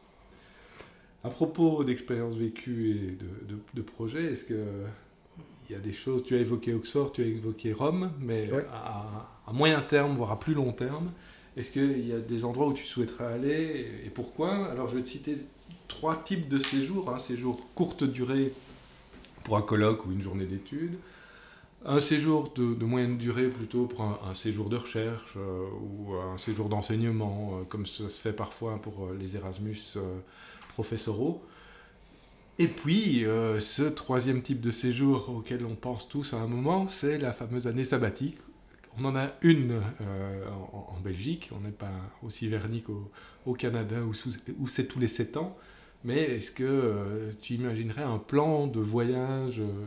À propos d'expérience vécue et de, de, de projets, est-ce que il y a des choses, tu as évoqué Oxford, tu as évoqué Rome, mais à, à, moyen terme, voire à plus long terme, est-ce qu'il y a des endroits où tu souhaiterais aller et pourquoi? Alors je vais te citer trois types de séjours. Un séjour courte durée pour un colloque ou une journée d'études. Un séjour de, moyenne durée plutôt pour un, séjour de recherche euh, ou un séjour d'enseignement, euh, comme ça se fait parfois pour euh, les Erasmus professoraux. Et puis, ce troisième type de séjour auquel on pense tous à un moment, c'est la fameuse année sabbatique. On en a une en, Belgique, on n'est pas aussi vernis qu'au Canada où, où c'est tous les sept ans. Mais est-ce que euh, tu imaginerais un plan de voyage euh,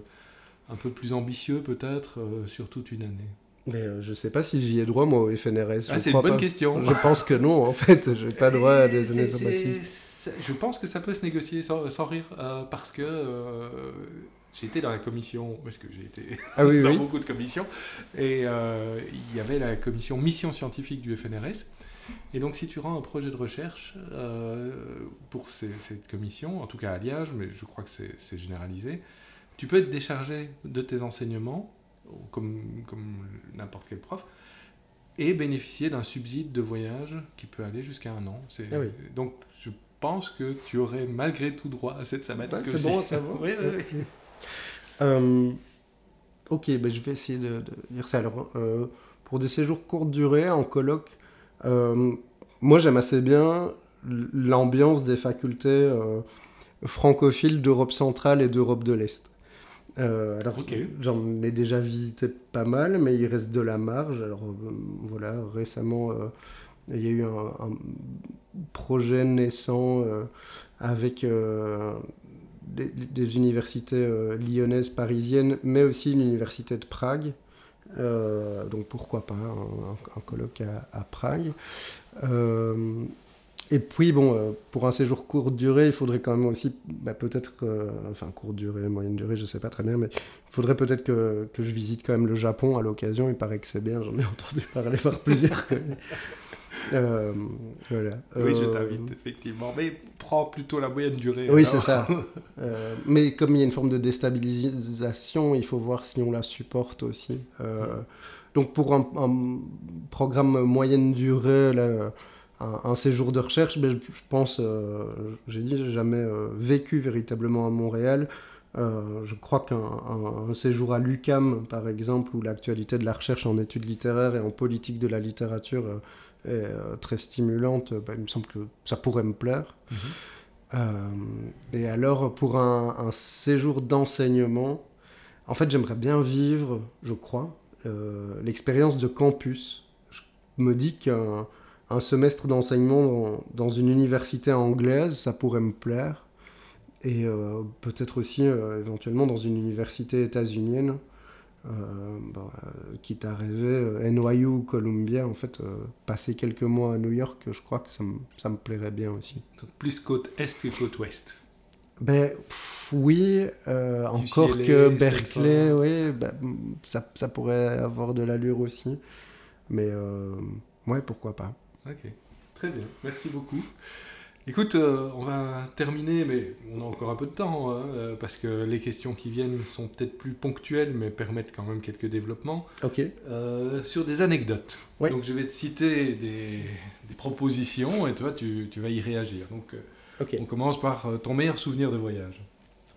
un peu plus ambitieux peut-être euh, sur toute une année? Mais je sais pas si j'y ai droit moi au FNRS. Ah, c'est une bonne question. Je pense que non en fait, je n'ai pas droit à des années sabbatiques. Je pense que ça peut se négocier sans, rire parce que j'ai été dans la commission, parce que j'ai été ah dans beaucoup de commissions, et il y avait la commission mission scientifique du FNRS. Et donc, si tu rends un projet de recherche euh, pour cette commission, en tout cas à Liège, mais je crois que c'est généralisé, tu peux être déchargé de tes enseignements, comme, comme n'importe quel prof, et bénéficier d'un subside de voyage qui peut aller jusqu'à un an. Ah donc, je pense que tu aurais malgré tout droit à cette sabbatique. c'est bon à savoir. oui, oui, oui. Euh, ok, ben je vais essayer de, dire ça. Alors, euh, pour des séjours courte durée en colloque, moi, j'aime assez bien l'ambiance des facultés euh, francophiles d'Europe centrale et d'Europe de l'Est. Euh, alors, j'en ai déjà visité pas mal, mais il reste de la marge. Alors, voilà, récemment, il y a eu un, projet naissant avec des, des, universités lyonnaises, parisiennes, mais aussi l'université de Prague. Euh, donc pourquoi pas un, colloque à, Prague. Euh, et puis, bon, euh, pour un séjour courte durée, il faudrait quand même aussi, bah, peut-être, enfin, courte durée, moyenne durée, je sais pas très bien, mais il faudrait peut-être que, que, je visite quand même le Japon à l'occasion. Il paraît que c'est bien, j'en ai entendu parler par plusieurs. Euh, oui, je euh, t'invite, effectivement. Mais prends plutôt la moyenne durée. Oui, c'est ça. Euh, mais comme il y a une forme de déstabilisation, il faut voir si on la supporte aussi. Donc pour un, programme moyenne durée, un, séjour de recherche, ben, je, pense, j'ai dit, j'ai jamais vécu véritablement à Montréal. je crois qu'un séjour à l'UCAM, par exemple, où l'actualité de la recherche en études littéraires et en politique de la littérature euh, très stimulante, bah, il me semble que ça pourrait me plaire. Mhm. Euh, et alors, pour un, séjour d'enseignement, en fait, j'aimerais bien vivre, je crois, euh, l'expérience de campus. Je me dis qu'un un semestre d'enseignement dans, dans, une université anglaise, ça pourrait me plaire. Et peut-être aussi éventuellement dans une université états-unienne. Euh, bon, euh, quitte à rêver, euh, NYU ou Columbia, en fait, passer quelques mois à New York, je crois que ça me, ça me plairait bien aussi. Donc plus côte est que côte ouest ben, oui, encore que Berkeley, oui, ben, ça, ça, pourrait avoir de l'allure aussi. Mais ouais, pourquoi pas. Ok, très bien, merci beaucoup. Écoute, euh, on va terminer, mais on a encore un peu de temps, hein, euh, parce que les questions qui viennent sont peut-être plus ponctuelles, mais permettent quand même quelques développements. Ok. Euh, sur des anecdotes. Donc je vais te citer des, propositions, et toi, tu, vas y réagir. Donc on commence par ton meilleur souvenir de voyage.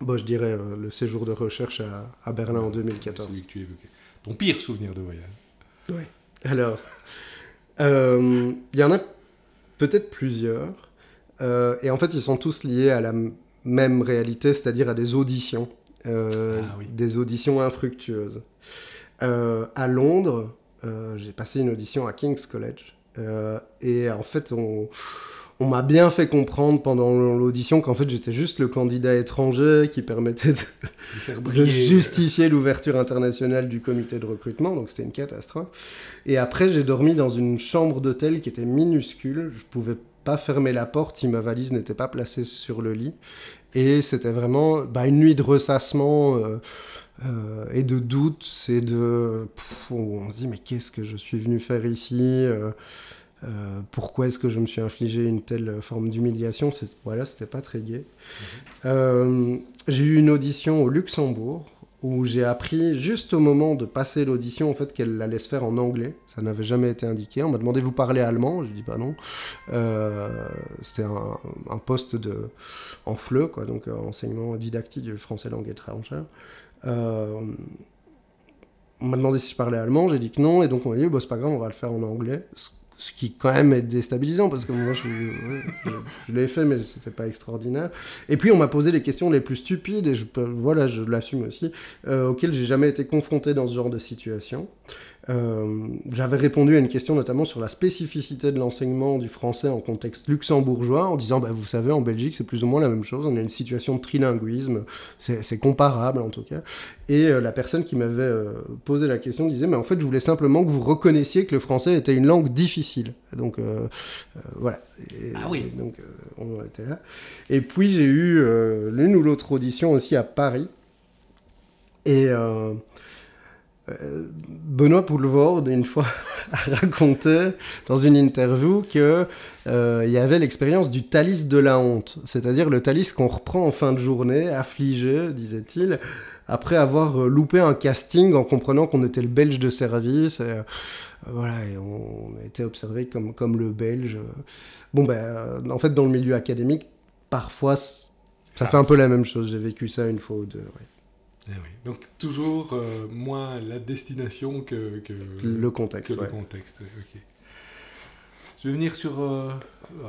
Bon, je dirais le séjour de recherche à, Berlin en 2014. Celui que tu évoquais. Ton pire souvenir de voyage Oui. Alors, il y en a peut-être plusieurs. Euh, et en fait, ils sont tous liés à la même réalité, c'est-à-dire à des auditions. Euh, ah des auditions infructueuses. Euh, à Londres, j'ai passé une audition à King's College. et en fait, on, on m'a bien fait comprendre pendant l'audition qu'en fait j'étais juste le candidat étranger qui permettait de, justifier l'ouverture internationale du comité de recrutement, donc c'était une catastrophe. Et après j'ai dormi dans une chambre d'hôtel qui était minuscule, je pouvais pas fermer la porte si ma valise n'était pas placée sur le lit. Et c'était vraiment bah, une nuit de ressassement et de doute. C'est de. on se dit, mais qu'est-ce que je suis venu faire ici pourquoi est-ce que je me suis infligé une telle forme d'humiliation? Voilà, c'était pas très gai. Mhm. j'ai eu une audition au Luxembourg où j'ai appris juste au moment de passer l'audition en fait qu'elle allait se faire en anglais. Ça n'avait jamais été indiqué. On m'a demandé vous parlez allemand? J'ai dit bah non. Euh, c'était un, poste de en FLE quoi, donc euh, enseignement didactique du français langue étrangère. Euh, on m'a demandé si je parlais allemand. J'ai dit que non et donc on m'a dit bah, c'est pas grave, on va le faire en anglais ce qui quand même est déstabilisant parce que moi je, l'ai fait mais c'était pas extraordinaire. Et puis on m'a posé les questions les plus stupides et je voilà je l'assume aussi euh, auxquelles j'ai jamais été confronté dans ce genre de situation euh, j'avais répondu à une question notamment sur la spécificité de l'enseignement du français en contexte luxembourgeois en disant bah, vous savez en Belgique c'est plus ou moins la même chose on a une situation de trilinguisme c'est comparable en tout cas. Et euh, la personne qui m'avait euh, posé la question disait mais en fait je voulais simplement que vous reconnaissiez que le français était une langue difficile. Donc voilà. Ah oui. donc on était là. Et puis j'ai eu l'une ou l'autre audition aussi à Paris. Et euh, Benoît Poulvord, une fois, a raconté dans une interview qu'il euh, y avait l'expérience du talis de la honte, c'est-à-dire le talis qu'on reprend en fin de journée, affligé, disait-il, après avoir loupé un casting en comprenant qu'on était le belge de service. Et, euh, voilà, et on, a été observé comme, comme le belge. Bon, ben, en fait, dans le milieu académique, parfois, ça ah. fait un peu la même chose. J'ai vécu ça une fois ou deux. Eh Donc toujours euh, moins la destination que, le contexte. le contexte. Je vais venir sur euh, euh,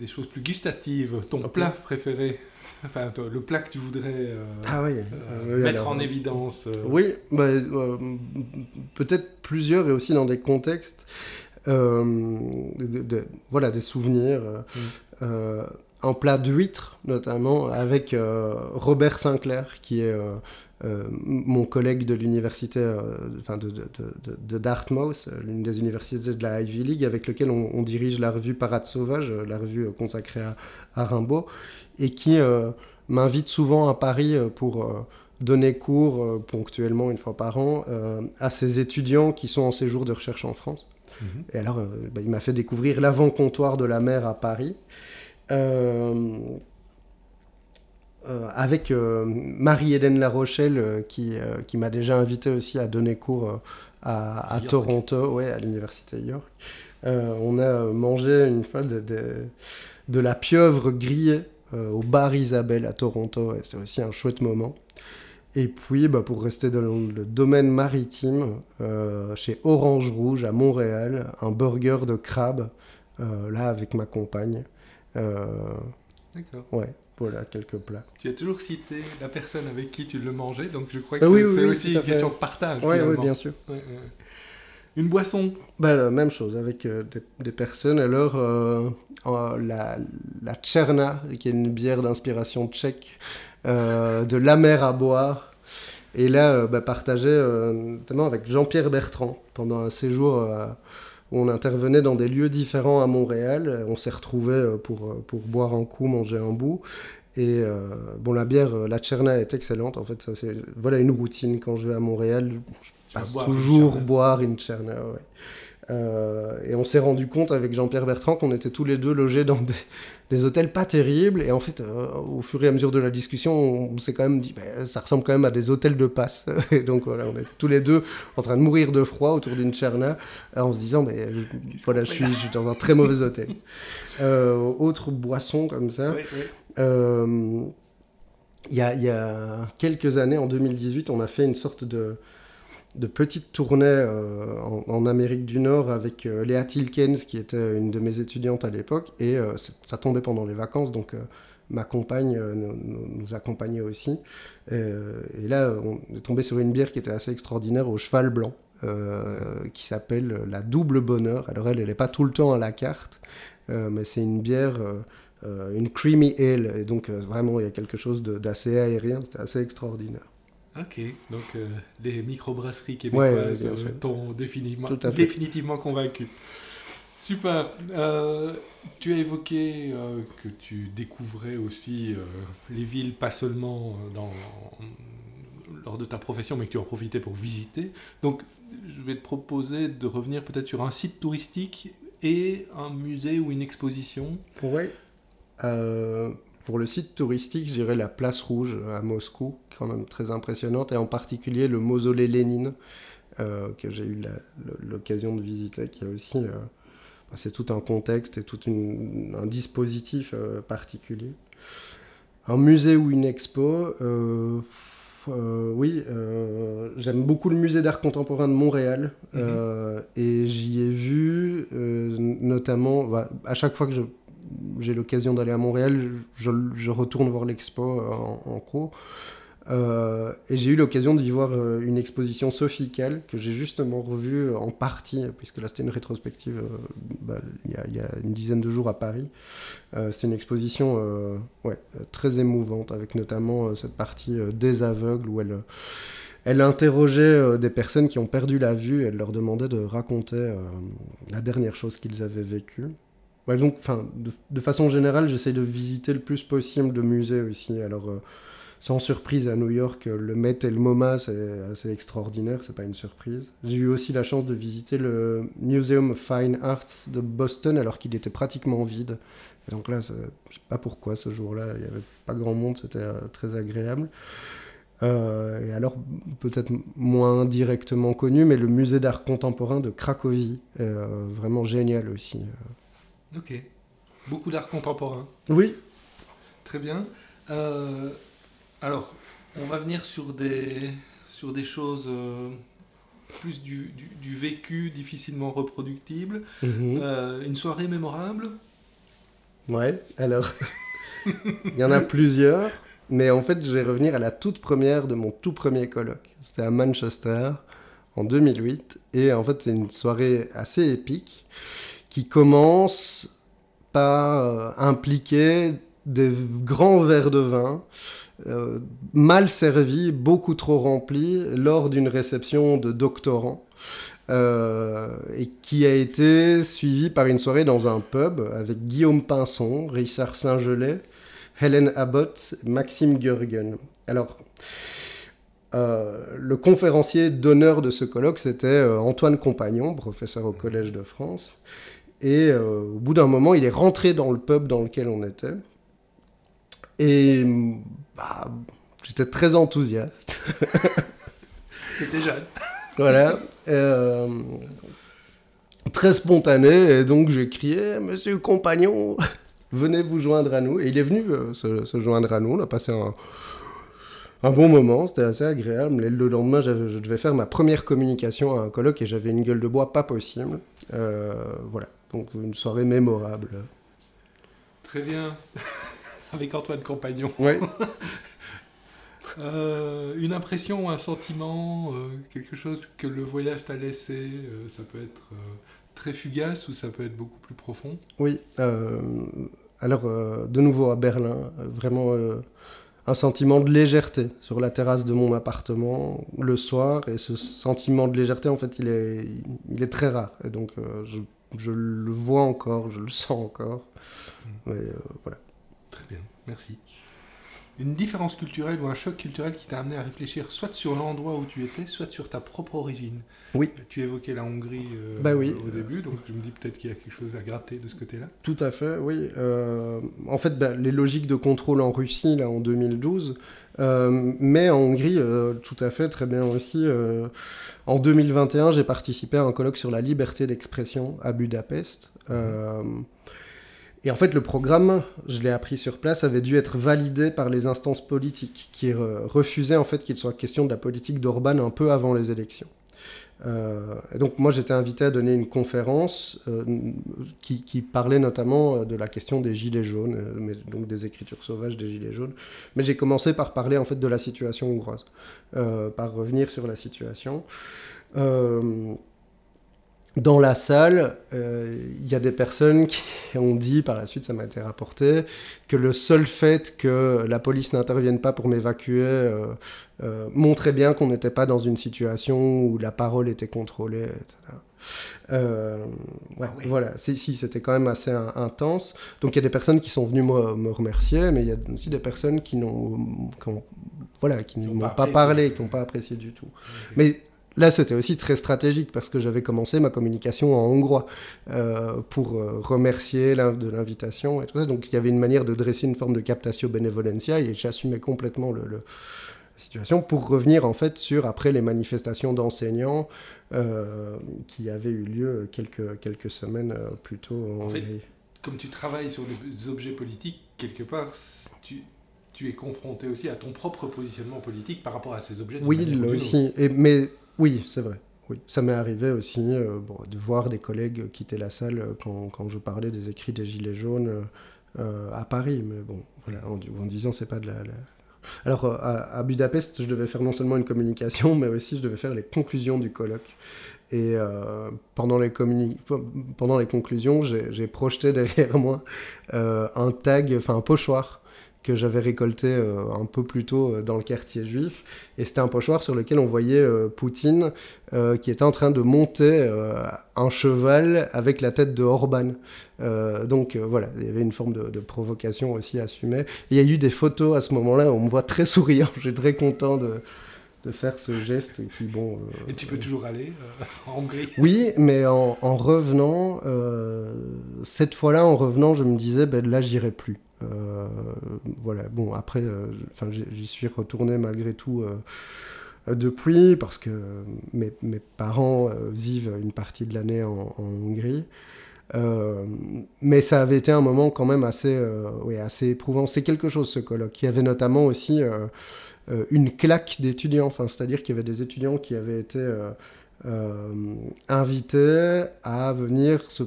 des choses plus gustatives. Ton plat préféré Enfin, le plat que tu voudrais ah oui. mettre en évidence Oui, bah, peut-être plusieurs et aussi dans des contextes. De, voilà, des souvenirs. Mm. un plat d'huître, notamment, avec Robert Sinclair, qui est euh, mon collègue de l'université, euh, enfin de, de, Dartmouth, euh, l'une des universités de la Ivy League, avec lequel on, dirige la revue Parade Sauvage, la revue consacrée à, Rimbaud, et qui m'invite souvent à Paris pour donner cours ponctuellement une fois par an à ses étudiants qui sont en séjour de recherche en France. Mhm. Et alors, bah, il m'a fait découvrir l'avant-comptoir de la mer à Paris. Euh, avec euh, Marie-Hélène La Rochelle, euh, qui, qui m'a déjà invité aussi à donner cours à, Toronto, ouais, à l'université York. on a mangé une fois de, de, la pieuvre grillée au bar Isabelle à Toronto, et c'était aussi un chouette moment. Et puis, bah, pour rester dans le domaine maritime, chez Orange Rouge à Montréal, un burger de crabe, là avec ma compagne. D'accord. Ouais, voilà, quelques plats. Tu as toujours cité la personne avec qui tu le mangeais, donc je crois que ah c'est aussi une question de partage. Oui, oui, bien sûr. Une boisson bah, Même chose, avec euh, des, personnes. Alors, euh, la, la Tcherna, qui est une bière d'inspiration tchèque, euh, de la mer à boire. Et là, bah, partagé notamment avec Jean-Pierre Bertrand pendant un séjour on intervenait dans des lieux différents à Montréal. On s'est retrouvés euh, pour, euh, pour boire un coup, manger un bout. Et euh, bon, la bière, la Tcherna est excellente. En fait, ça, c'est voilà une routine. Quand je vais à Montréal, je passe toujours boire une Tcherna. Et on s'est rendu compte avec Jean-Pierre Bertrand qu'on était tous les deux logés dans des, des hôtels pas terribles. Et en fait, euh, au fur et à mesure de la discussion, on, s'est quand même dit, bah, ça ressemble quand même à des hôtels de passe. et donc voilà, on est tous les deux en train de mourir de froid autour d'une charna, en se disant, mais voilà, je suis, dans un très mauvais hôtel. Euh, autre boisson comme ça. Euh, il y, a, y, a, quelques années, en 2018, on a fait une sorte de, de petites tournées euh, en, Amérique du Nord avec euh, Léa Tilkens, qui était une de mes étudiantes à l'époque, et euh, ça tombait pendant les vacances, donc ma compagne nous, accompagnait aussi. Et, là, on est tombé sur une bière qui était assez extraordinaire au cheval blanc. qui s'appelle la double bonheur. Alors elle, elle n'est pas tout le temps à la carte, mais c'est une bière, une creamy ale, et donc vraiment il y a quelque chose d'assez aérien, c'était assez extraordinaire. Ok, donc euh, les microbrasseries québécoises euh, t'ont définitivement, définitivement convaincu. Super. Euh, tu as évoqué euh, que tu découvrais aussi les villes, pas seulement dans, lors de ta profession, mais que tu en profitais pour visiter. Donc, je vais te proposer de revenir peut-être sur un site touristique et un musée ou une exposition. Oui. Pour le site touristique, je dirais la Place Rouge à Moscou, quand même très impressionnante, et en particulier le mausolée Lénine, que j'ai eu l'occasion de visiter, qui a aussi c'est tout un contexte et tout un dispositif euh, particulier. Un musée ou une expo, euh, euh, oui, j'aime beaucoup le musée d'art contemporain de Montréal mhm. et j'y ai vu notamment, bah, à chaque fois que j'ai l'occasion d'aller à Montréal, je, retourne voir l'expo en, en, cours. Euh, et j'ai eu l'occasion d'y voir euh, une exposition Sophie que j'ai justement revue euh, en partie, puisque là c'était une rétrospective bah, il, y a, une dizaine de jours à Paris. c'est une exposition très émouvante, avec notamment cette partie des aveugles où elle, elle interrogeait des personnes qui ont perdu la vue elle leur demandait de raconter la dernière chose qu'ils avaient vécue. Donc, de, façon générale, j'essaie de visiter le plus possible de musées aussi. Alors, sans surprise à New York, le Met et le MoMA, c'est assez extraordinaire, c'est pas une surprise. J'ai eu aussi la chance de visiter le Museum of Fine Arts de Boston alors qu'il était pratiquement vide. donc là, je sais pas pourquoi ce jour-là, il y avait pas grand monde, c'était euh, très agréable. Euh, et alors, peut-être moins directement connu, mais le musée d'art contemporain de Cracovie, euh, vraiment génial aussi. Ok. Beaucoup d'art contemporain. Oui. Très bien. Alors, on va venir sur des, sur des choses euh, plus du, vécu, difficilement reproductible. Mhm. Euh, une soirée mémorable Ouais, alors, il y en a plusieurs. Mais en fait, je vais revenir à la toute première de mon tout premier colloque. C'était à Manchester en 2008. Et en fait, c'est une soirée assez épique qui commence par euh, impliquer des grands verres de vin euh, mal servi, beaucoup trop rempli lors d'une réception de doctorants. Euh, et qui a été suivi par une soirée dans un pub avec Guillaume Pinson, Richard Saint-Gelais, Helen Abbott, Maxime Gurgen. Alors, le conférencier d'honneur de ce colloque, c'était Antoine Compagnon, professeur au Collège de France. Et au bout d'un moment, il est rentré dans le pub dans lequel on était. Et bah, j'étais très enthousiaste. T'étais jeune. voilà. Euh, très spontané. Et donc j'ai crié Monsieur compagnon, venez vous joindre à nous. Et il est venu euh, se, joindre à nous. On a passé un, un bon moment. C'était assez agréable. Le lendemain, je devais faire ma première communication à un colloque et j'avais une gueule de bois pas possible. Euh, voilà. Donc une soirée mémorable. Très bien avec Antoine Compagnon. Euh, une impression, un sentiment, euh, quelque chose que le voyage t'a laissé, euh, ça peut être très fugace ou ça peut être beaucoup plus profond? Oui, alors de nouveau à Berlin, vraiment un sentiment de légèreté sur la terrasse de mon appartement le soir, et ce sentiment de légèreté, en fait, il est, il est très rare, et donc je, je, le vois encore, je le sens encore, mmh. voilà. Très bien, merci. Une différence culturelle ou un choc culturel qui t'a amené à réfléchir soit sur l'endroit où tu étais, soit sur ta propre origine. Oui. Tu évoquais la Hongrie euh, bah oui. au début, donc je me dis peut-être qu'il y a quelque chose à gratter de ce côté-là. Tout à fait, oui. Euh, en fait, bah, les logiques de contrôle en Russie, là, en 2012, euh, mais en Hongrie, tout à fait, très bien aussi. en 2021, j'ai participé à un colloque sur la liberté d'expression à Budapest. Et en fait, le programme, je l'ai appris sur place, avait dû être validé par les instances politiques, qui refusaient en fait qu'il soit question de la politique d'Orban un peu avant les élections. Euh, et donc moi j'étais invité à donner une conférence euh, qui, parlait notamment euh, de la question des gilets jaunes, donc des écritures sauvages des gilets jaunes. Mais j'ai commencé par parler en fait de la situation hongroise, par revenir sur la situation dans la salle, euh, il y a des personnes qui ont dit, par la suite ça m'a été rapporté, que le seul fait que la police n'intervienne pas pour m'évacuer euh, euh, montrait bien qu'on n'était pas dans une situation où la parole était contrôlée, etc. Ouais, ah Voilà, si, si c'était quand même assez intense. Donc il y a des personnes qui sont venues me, me remercier, mais il y a aussi des personnes qui n'ont voilà, qui n'ont pas, parlé, qui n'ont pas apprécié du tout. Mais Là, c'était aussi très stratégique parce que j'avais commencé ma communication en hongrois euh, pour euh, remercier de l'invitation et tout ça. Donc, il y avait une manière de dresser une forme de captatio benevolentia et j'assumais complètement le, la situation pour revenir en fait sur après les manifestations d'enseignants euh, qui avaient eu lieu quelques, quelques semaines plus tôt en, fait, Comme tu travailles sur des objets politiques, quelque part, tu, tu es confronté aussi à ton propre positionnement politique par rapport à ces objets. Oui, aussi. Et, mais oui, c'est vrai. Oui, ça m'est arrivé aussi euh, de voir des collègues quitter la salle euh, quand, quand je parlais des écrits des Gilets jaunes euh, à Paris. Mais bon, voilà, en, disant c'est pas de la. Alors, à, Budapest, je devais faire non seulement une communication, mais aussi je devais faire les conclusions du colloque. Et pendant, les pendant les conclusions, j'ai projeté derrière moi un tag, enfin un pochoir que j'avais récolté euh, un peu plus tôt euh, dans le quartier juif. Et c'était un pochoir sur lequel on voyait euh, Poutine qui était en train de monter un cheval avec la tête de Orban. donc voilà, il y avait une forme de, provocation aussi assumée. il y a eu des photos à ce moment-là, on me voit très souriant, je suis très content de, de faire ce geste qui, bon... Et tu peux toujours aller en Hongrie Oui, mais en, en revenant, cette fois-là, en revenant, je me disais, ben, là, j'irai plus. Euh, voilà, bon, après, euh, j'y suis retourné malgré tout euh, depuis, parce que mes, mes parents vivent une partie de l'année en, Hongrie. mais ça avait été un moment quand même assez, oui, assez éprouvant. C'est quelque chose ce colloque. Il y avait notamment aussi une claque d'étudiants, enfin, c'est-à-dire qu'il y avait des étudiants qui avaient été invités à venir se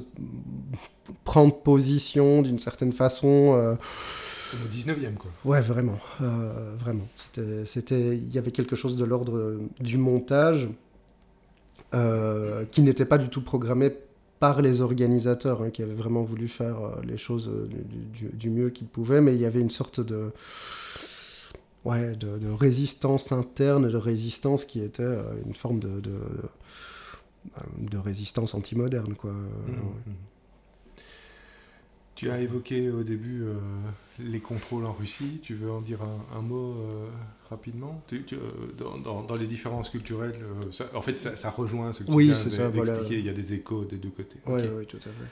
prendre position d'une certaine façon. Euh, au 19e, quoi. Ouais, vraiment. Euh, vraiment. C'était, il y avait quelque chose de l'ordre du montage euh, qui n'était pas du tout programmé par les organisateurs, hein, qui avaient vraiment voulu faire les choses du, mieux qu'ils pouvaient, mais il y avait une sorte de, ouais, de, résistance interne, de résistance qui était une forme de, de, résistance anti-moderne, quoi. Mmh, mmh. Tu as évoqué au début euh, les contrôles en Russie. Tu veux en dire un, mot euh, rapidement? Euh, dans, dans, les différences culturelles, en fait, ça, rejoint ce que oui, tu viens d'expliquer. Il y a des échos des deux côtés. Oui, oui, tout à fait.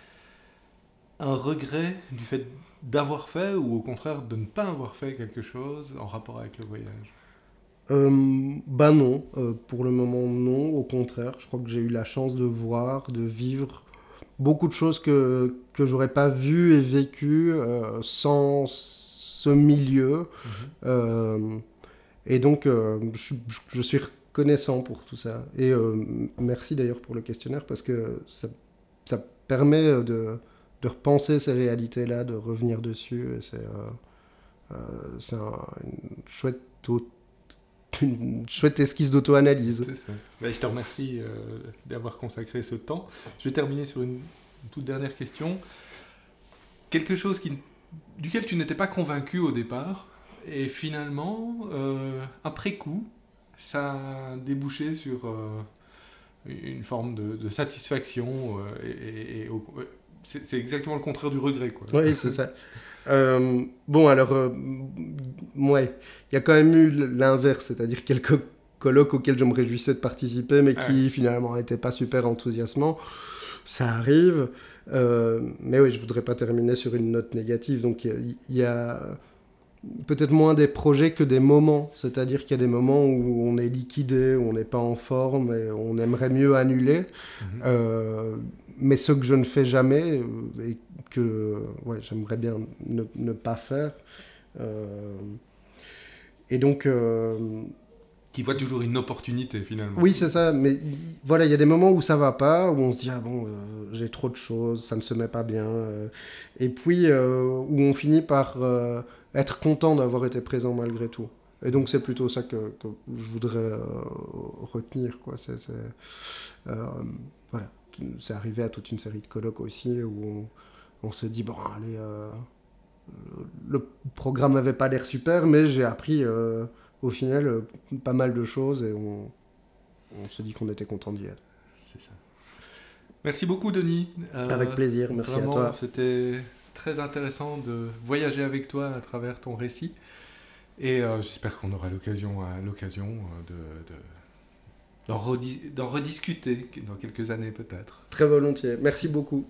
Un regret du fait d'avoir fait ou au contraire de ne pas avoir fait quelque chose en rapport avec le voyage? Ben non, pour le moment non, au contraire. Je crois que j'ai eu la chance de voir, de vivre beaucoup de choses que, que j'aurais pas vues et vécues euh, sans ce milieu. Mhm. Euh, et donc, euh, je, suis reconnaissant pour tout ça. Et merci d'ailleurs pour le questionnaire parce que ça, ça permet de, de, repenser ces réalités-là, de revenir dessus. Et c'est c'est un, une chouette une chouette esquisse d'auto-analyse. Ben, je te remercie euh, d'avoir consacré ce temps. Je vais terminer sur une, toute dernière question. Quelque chose qui, duquel tu n'étais pas convaincu au départ, et finalement, euh, après coup, ça a débouché sur euh, une forme de, satisfaction. et, c'est exactement le contraire du regret. Quoi. Oui, c'est ça. Euh, bon, alors, euh, ouais, il y a quand même eu l'inverse, c'est-à-dire quelques colloques auxquels je me réjouissais de participer, mais qui finalement n'étaient pas super enthousiasmants. Ça arrive. Euh, mais oui, je voudrais pas terminer sur une note négative. Donc, il y, a peut-être moins des projets que des moments. C'est-à-dire qu'il y a des moments où on est liquidé, où on n'est pas en forme et on aimerait mieux annuler. Mhm mais ce que je ne fais jamais euh, et que ouais, j'aimerais bien ne, ne, pas faire. Euh, et donc. Euh, qui voit toujours une opportunité finalement. Oui, c'est ça. Mais voilà, il y a des moments où ça va pas, où on se dit ah bon, j'ai trop de choses, ça ne se met pas bien. et puis où on finit par être content d'avoir été présent malgré tout. Et donc c'est plutôt ça que, que je voudrais retenir quoi. C'est voilà c'est arrivé à toute une série de colloques aussi où on, on s'est dit, bon, allez, euh, le programme n'avait pas l'air super, mais j'ai appris euh, au final euh, pas mal de choses et on, on se dit qu'on était content d'y être. C'est ça. Merci beaucoup, Denis. Avec plaisir, merci à toi. C'était très intéressant de voyager avec toi à travers ton récit. Et j'espère qu'on aura l'occasion, à l'occasion de redis rediscuter dans quelques années peut-être. Très volontiers. Merci beaucoup.